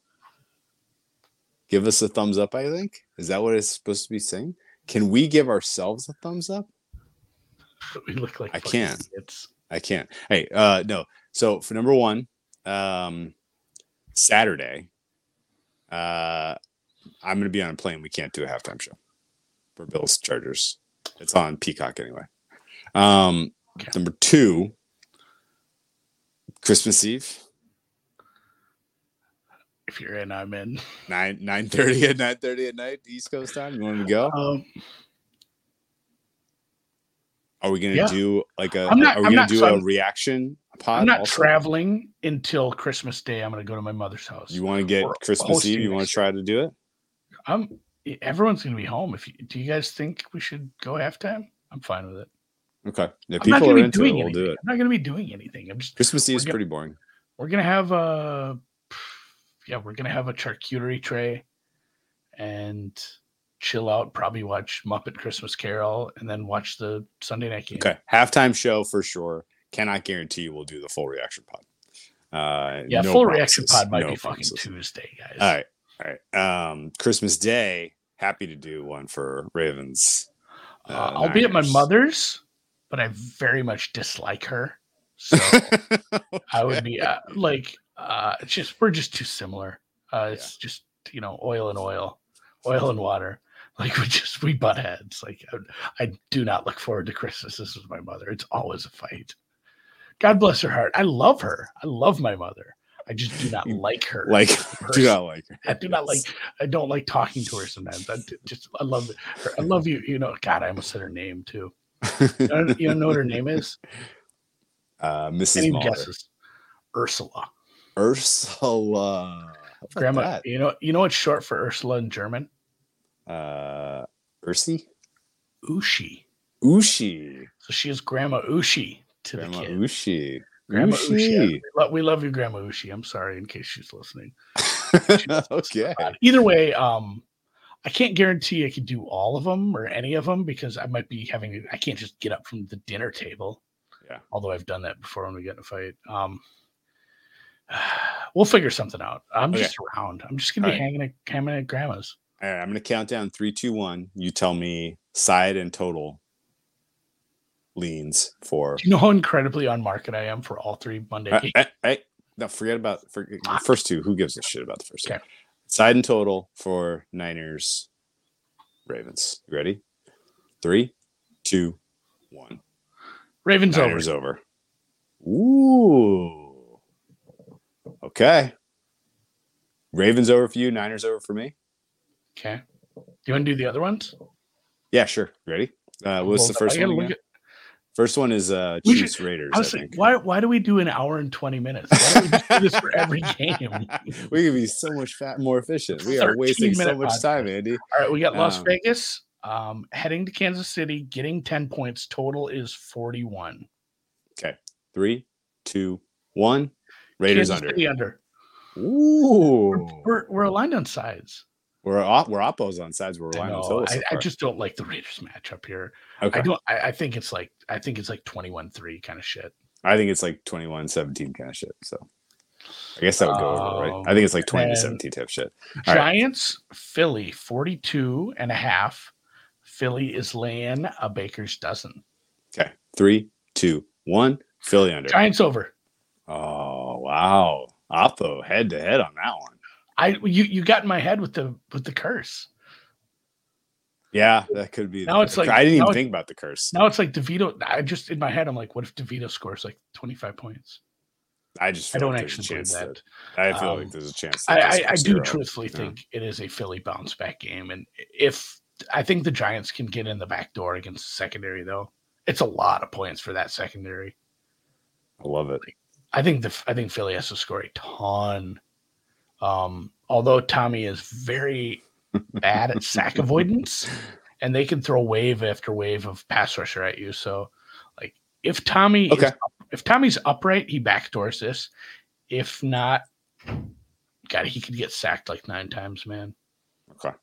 Give us a thumbs up, I think. Is that what it's supposed to be saying? Can we give ourselves a thumbs up? we look like I can't. I can't. Hey, uh no. So for number one, um Saturday, uh I'm gonna be on a plane. We can't do a halftime show for Bills Chargers. It's on Peacock anyway. Um Okay. number two, Christmas Eve. If you're in, I'm in. nine nine thirty at nine thirty at night East Coast time. You want to go? Um, Are we gonna yeah. do like a? I'm not- are we I'm gonna not- do so a I'm- reaction pod? I'm not also? traveling until Christmas Day. I'm going to go to my mother's house. You want to get Christmas Eve? You want to try to do it? I'm. Everyone's going to be home. If you, do you guys think we should go halftime? I'm fine with it. Okay. If I'm people are into it, we'll anything. do it. I'm not going to be doing anything. I'm just. Christmas Eve is gonna- pretty boring. We're going to have a. Yeah, we're going to have a charcuterie tray, and chill out. Probably watch Muppet Christmas Carol, and then watch the Sunday night game. Okay. Halftime show for sure. Cannot guarantee we'll do the full reaction pod. Uh, Yeah, no full reaction pod might No be fucking. Tuesday, guys. All right. All right. Um, Christmas Day. Happy to do one for Ravens. Uh, uh, I'll be at my mother's, but I very much dislike her. So I would be uh, like, uh, it's just we're just too similar. Uh, it's just you know oil and oil, oil and water. Like we just we butt heads. Like I, I do not look forward to Christmas. This is my mother. It's always a fight. God bless her heart. I love her. I love my mother. I just do not like her. like do not like her. I do not like. I don't like talking to her sometimes. I just I love her. I love you. You know, God, I almost said her name too. You don't, you know what her name is? uh Mrs. Any guesses? Ursula. Ursula. How Grandma. You know. You know what's short for Ursula in German? Uh Ursi? Ushi. Ushi. So she is Grandma Ushi to Grandma the kid. Ushi. Grandma Ushi. We Ushi. lo- We love you, Grandma Ushi. I'm sorry in case she's listening. okay. Uh, either way, um, I can't guarantee I could do all of them or any of them because I might be having. I can't just get up from the dinner table. Yeah. Although I've done that before when we get in a fight. Um, we'll figure something out. I'm Okay. just around. I'm just gonna be All right. hanging at hanging at grandma's. All right, I'm gonna count down three, two, one. You tell me side and total leans for Do you know how incredibly on market I am for all three Monday uh, games? hey, hey, no, forget about for, ah. the first two. Who gives a shit about the first two? Side and total for Niners, Ravens. You ready? Three, two, one. Ravens over. Niners over. Ooh. Okay. Ravens over for you. Niners over for me. Okay. Do you want to do the other ones? Yeah, sure. Ready? Uh, what's Hold the first one? again? at- First one is uh, Chiefs Raiders. I was think. why? Why do we do an hour and twenty minutes? Why don't we do this for every game? we could be so much fat, more efficient. We are wasting so much podcast. time, Andy. All right, we got Las Um, Vegas. Um, heading to Kansas City, getting 10 points. Total is 41. Okay. Three, two, one. Raiders Kansas under. City under. Ooh. We're, we're, we're aligned on sides. We're op- we're oppos on sides. We're I, relying on know. total. so I, I just don't like the Raiders matchup here. okay. I don't. I, I think it's like I think it's like 21-3 kind of shit. I think it's like 21 17 kind of shit. So I guess that would go over, right? I think it's like 20 to 17 type shit. All right. Giants, Philly, 42 and a half. Philly is laying a baker's dozen. Okay. Three, two, one. Philly under. Giants over. Oh, wow. Oppo head to head on that one. I you you got in my head with the with the curse. Yeah, that could be. Now it's like- I didn't even think about the curse. Now it's like DeVito. I just in my head, I'm like, what if DeVito scores like 25 points? I just I don't like actually believe chance that. I feel Um, like there's a chance. I, that I, I do truthfully Yeah. think it is a Philly bounce back game, and if I think the Giants can get in the back door against the secondary, though, it's a lot of points for that secondary. I love it. I think the I think Philly has to score a ton. Um, although Tommy is very bad at sack avoidance, and they can throw wave after wave of pass rusher at you. So, like, if Tommy Okay. is, if Tommy's upright, he backdoors this. If not, God, he could get sacked like nine times, man. Okay.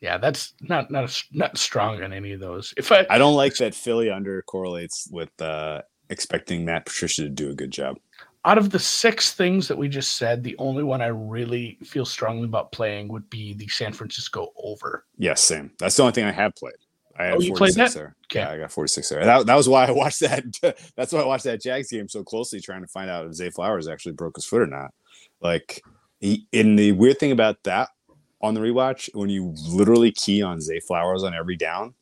Yeah, that's not not a, not strong on any of those. If I I don't like that Philly under correlates with uh, expecting Matt Patricia to do a good job. out of the six things that we just said, the only one I really feel strongly about playing would be the San Francisco over. Yes, same. That's the only thing I have played. I have Oh, you played 46 that? there. Okay. Yeah, I got 46 there. That, that was why I watched that. That's why I watched that Jags game so closely, trying to find out if Zay Flowers actually broke his foot or not. Like, he, in the weird thing about that on the rewatch, when you literally key on Zay Flowers on every down,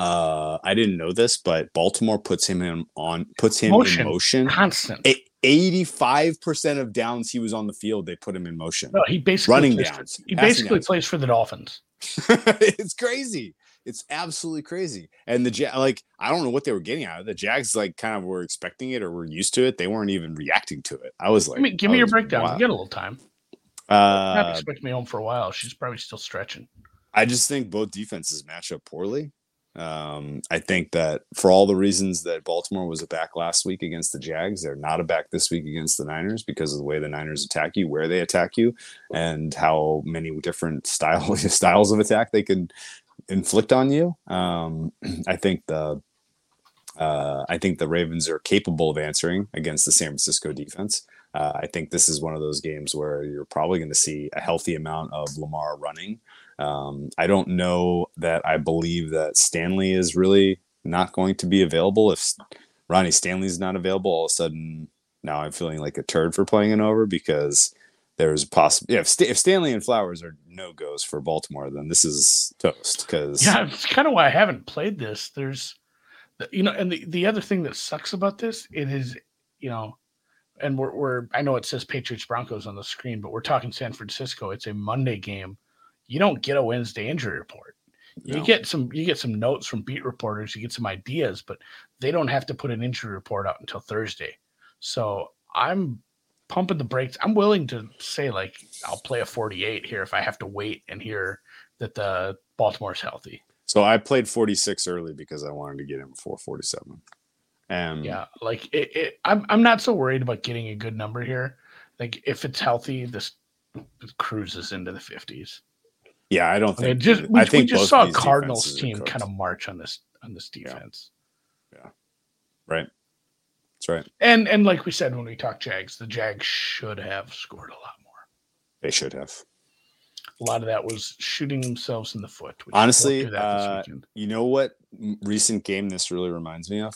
uh, I didn't know this, but Baltimore puts him in on puts him Motion. in motion. Constant. A- 85% of downs he was on the field, they put him in motion. no, he basically running downs, For, he basically downs. plays for the Dolphins. it's crazy. It's absolutely crazy. And the like, I don't know what they were getting out of. The Jags like kind of were expecting it or were used to it. They weren't even reacting to it. I was like, give me, give me your breakdown. wow. You got a little time. Not Uh, expect me home for a while. She's probably still stretching. I just think both defenses match up poorly. Um, I think that for all the reasons that Baltimore was a back last week against the Jags, they're not a back this week against the Niners because of the way the Niners attack you, where they attack you, and how many different style styles of attack they can inflict on you. Um, I think the uh, I think the Ravens are capable of answering against the San Francisco defense. Uh, I think this is one of those games where you're probably going to see a healthy amount of Lamar running. Um, I don't know that I believe that Stanley is really not going to be available. If Ronnie Stanley's not available, all of a sudden now I'm feeling like a turd for playing it over because there's possible. Yeah, if, Sta- if Stanley and Flowers are no goes for Baltimore, then this is toast. Because Yeah, it's kind of why I haven't played this. There's, you know, and the, the other thing that sucks about this, it is, you know, and we're, we're I know it says Patriots Broncos on the screen, but we're talking San Francisco. It's a Monday game. You don't get a Wednesday injury report. You No. get some you get some notes from beat reporters, you get some ideas, but they don't have to put an injury report out until Thursday. So I'm pumping the brakes. I'm willing to say like I'll play a 48 here if I have to wait and hear that the Baltimore's healthy. So I played 46 early because I wanted to get him before 47. And Yeah, like it, it, I'm I'm not so worried about getting a good number here. Like if it's healthy, this cruises into the 50s. Yeah, I don't I mean, think. just we, I we just saw a Cardinals team kind of march on this on this defense. Yeah. Right. That's right. And and like we said when we talked Jags, the Jags should have scored a lot more. They should have. A lot of that was shooting themselves in the foot. Honestly, won't do that this uh. You know what recent game this really reminds me of?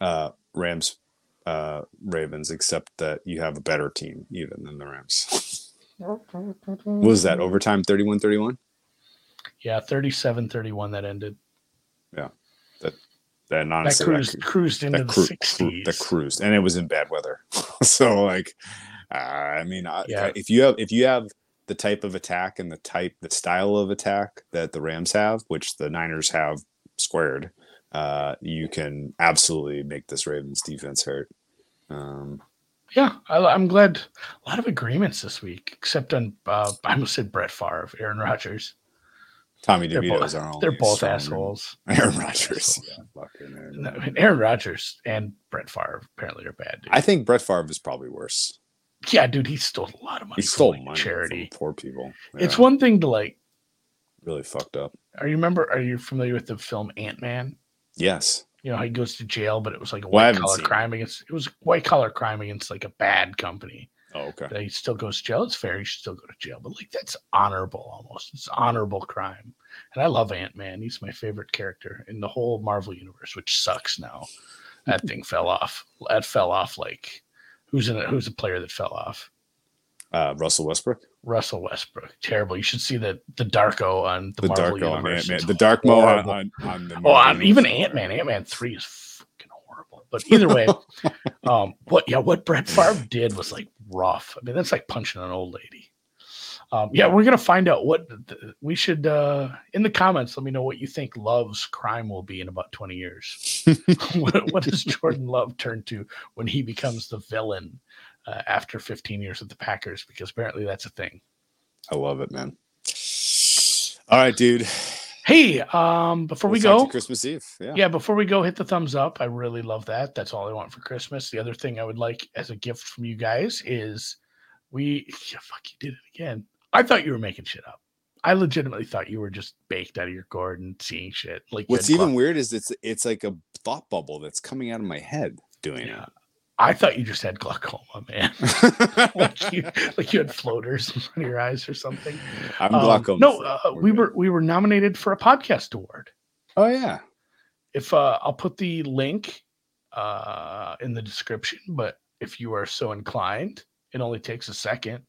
Uh, Rams, uh, Ravens, except that you have a better team even than the Rams. what was that? Overtime 31 31? yeah, 37-31 that ended. Yeah. That honestly, cruised, that, cruised into that, the cru- sixties. cru- that cruised, and it was in bad weather. so, like, uh, I mean, I, Yeah. if you have if you have the type of attack and the type the style of attack that the Rams have, which the Niners have squared, uh, you can absolutely make this Ravens defense hurt. Um, yeah, I, I'm glad. A lot of agreements this week, except on uh, I almost said Brett Favre, Aaron Rodgers. Tommy DeVito is our they're both assholes. Aaron Rodgers. Yeah. Aaron No, I Rodgers. mean, Aaron Rodgers and Brett Favre apparently are bad. Dude. I think Brett Favre is probably worse. yeah, dude, he stole a lot of money. He from, stole like, money charity. from poor people. It's one thing to like. really fucked up. Are you remember? Are you familiar with the film Ant Man? Yes. You know he goes to jail, but it was like a white haven't collar seen it. crime against. It was white collar crime against like a bad company. Oh, okay. That he still goes to jail. It's fair. He should still go to jail, but like that's honorable almost. It's honorable crime. And I love Ant Man. He's my favorite character in the whole Marvel universe, which sucks now. That thing fell off. That fell off like who's in it? Who's the player that fell off? Uh, Russell Westbrook. Russell Westbrook. Terrible. You should see the the Darko on the, The, Marvel dark on universe. Ant-Man. The dark mo on, on, on the Oh, Marvel um, even. Ant Man. Ant Man three is fucking horrible. But either way, um, what yeah, what Brett Favre did was like rough. I mean, that's like punching an old lady. Um, yeah, we're gonna find out what th- we should uh, in the comments. Let me know what you think Love's crime will be in about twenty years. what, what does Jordan Love turn to when he becomes the villain uh, after fifteen years with the Packers? Because apparently that's a thing. I love it, man. All right, dude. Hey, um, before we go, Christmas Eve. Yeah. yeah before we go hit the thumbs up i really love that that's all i want for christmas the other thing i would like as a gift from you guys is we yeah, fuck you did it again i thought you were making shit up i legitimately thought you were just baked out of your gourd and seeing shit like What's even Gluck- weird is it's it's like a thought bubble that's coming out of my head doing yeah. I thought you just had glaucoma man like you like you had floaters in front of your eyes or something I'm Um, glaucoma. no uh, We're we good. were we were nominated for a podcast award Oh yeah. if uh, I'll put the link uh, in the description, but if you are so inclined, it only takes a second.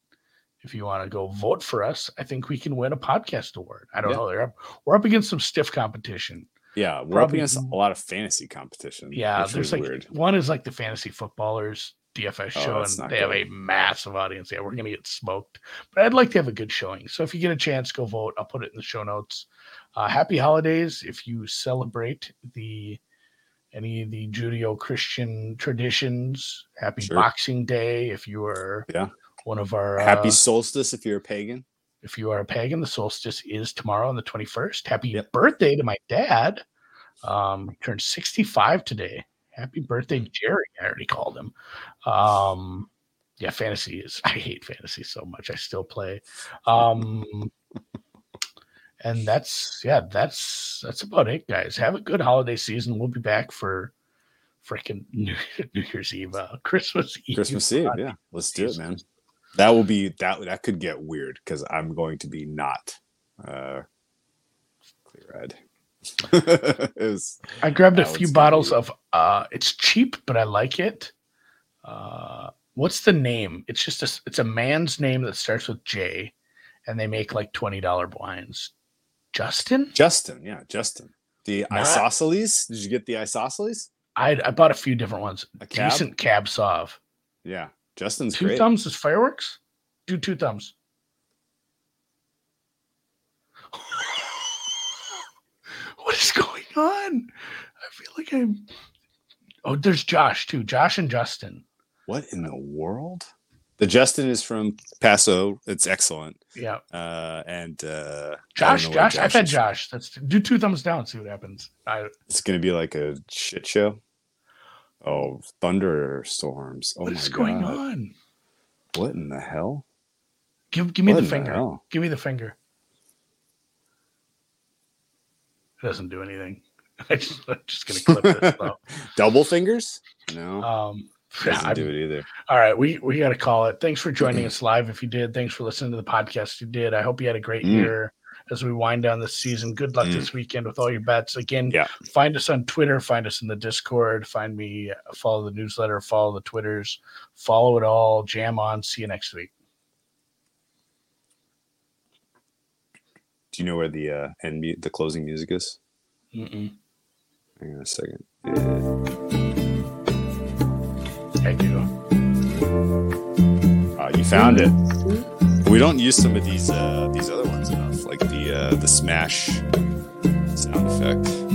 If you want to go vote for us, I think we can win a podcast award. I don't Yeah. know. Up, we're up against some stiff competition. Yeah, we're up against a lot of fantasy competition. Yeah, there's like weird. one is like the fantasy footballers DFS Oh, show, and they have a massive audience. Yeah, we're gonna get smoked, but I'd like to have a good showing. So if you get a chance, go vote. I'll put it in the show notes. Uh, happy holidays if you celebrate the any of the Judeo-Christian traditions. Happy Sure. Boxing Day if you are Yeah. one of our Happy uh, solstice if you're a pagan. If you are a pagan, the solstice is tomorrow on the 21st. Happy Yep. birthday to my dad. Um, he turned 65 today. Happy birthday, Jerry. I already called him. Um, yeah, fantasy is I hate fantasy so much. I still play. Um and that's yeah, that's that's about it, guys. Have a good holiday season. We'll be back for freaking New, New Year's Eve, uh, Christmas Eve. Christmas Eve. Yeah, let's do it, man. That will be that. That could get weird because I'm going to be not uh, clear eyed. it was, I grabbed a few bottles of uh it's cheap, but I like it. Uh what's the name? It's just a, it's a man's name that starts with J and they make like $20 wines. Justin? Justin, yeah, Justin. The Not- isosceles. Did you get the isosceles? I I bought a few different ones. A cab? Decent cab sauv. Yeah, Justin's Two great. thumbs is fireworks? Do two thumbs. what is going on? I feel like I'm Oh, there's Josh too. Josh and Justin. What in the world? The Justin is from Paso. It's excellent. Yeah. Uh, and uh, Josh, Josh, I've had. Josh. That's do two thumbs down. See what happens. I, It's gonna be like a shit show. Oh, thunderstorms! Oh what my is god! going on? What in the hell? Give give me What the finger. give me the finger. It doesn't do anything. I just, I'm just gonna clip this. though. Double fingers? No, Um, doesn't I'm- do it either. all right, we we got to call it. Thanks for joining us live. If you did, thanks for listening to the podcast. You did. I hope you had a great Mm. year as we wind down this season. Good luck Mm. this weekend with all your bets. Again, Yeah. find us on Twitter. Find us in the Discord. Find me. Follow the newsletter. Follow the Twitters. Follow it all. Jam on. See you next week. Do you know where the uh, end mu- the closing music is? Mm-mm. Hang on a second. I do. Uh, you found it. We don't use some of these uh, these other ones the uh, the smash sound effect.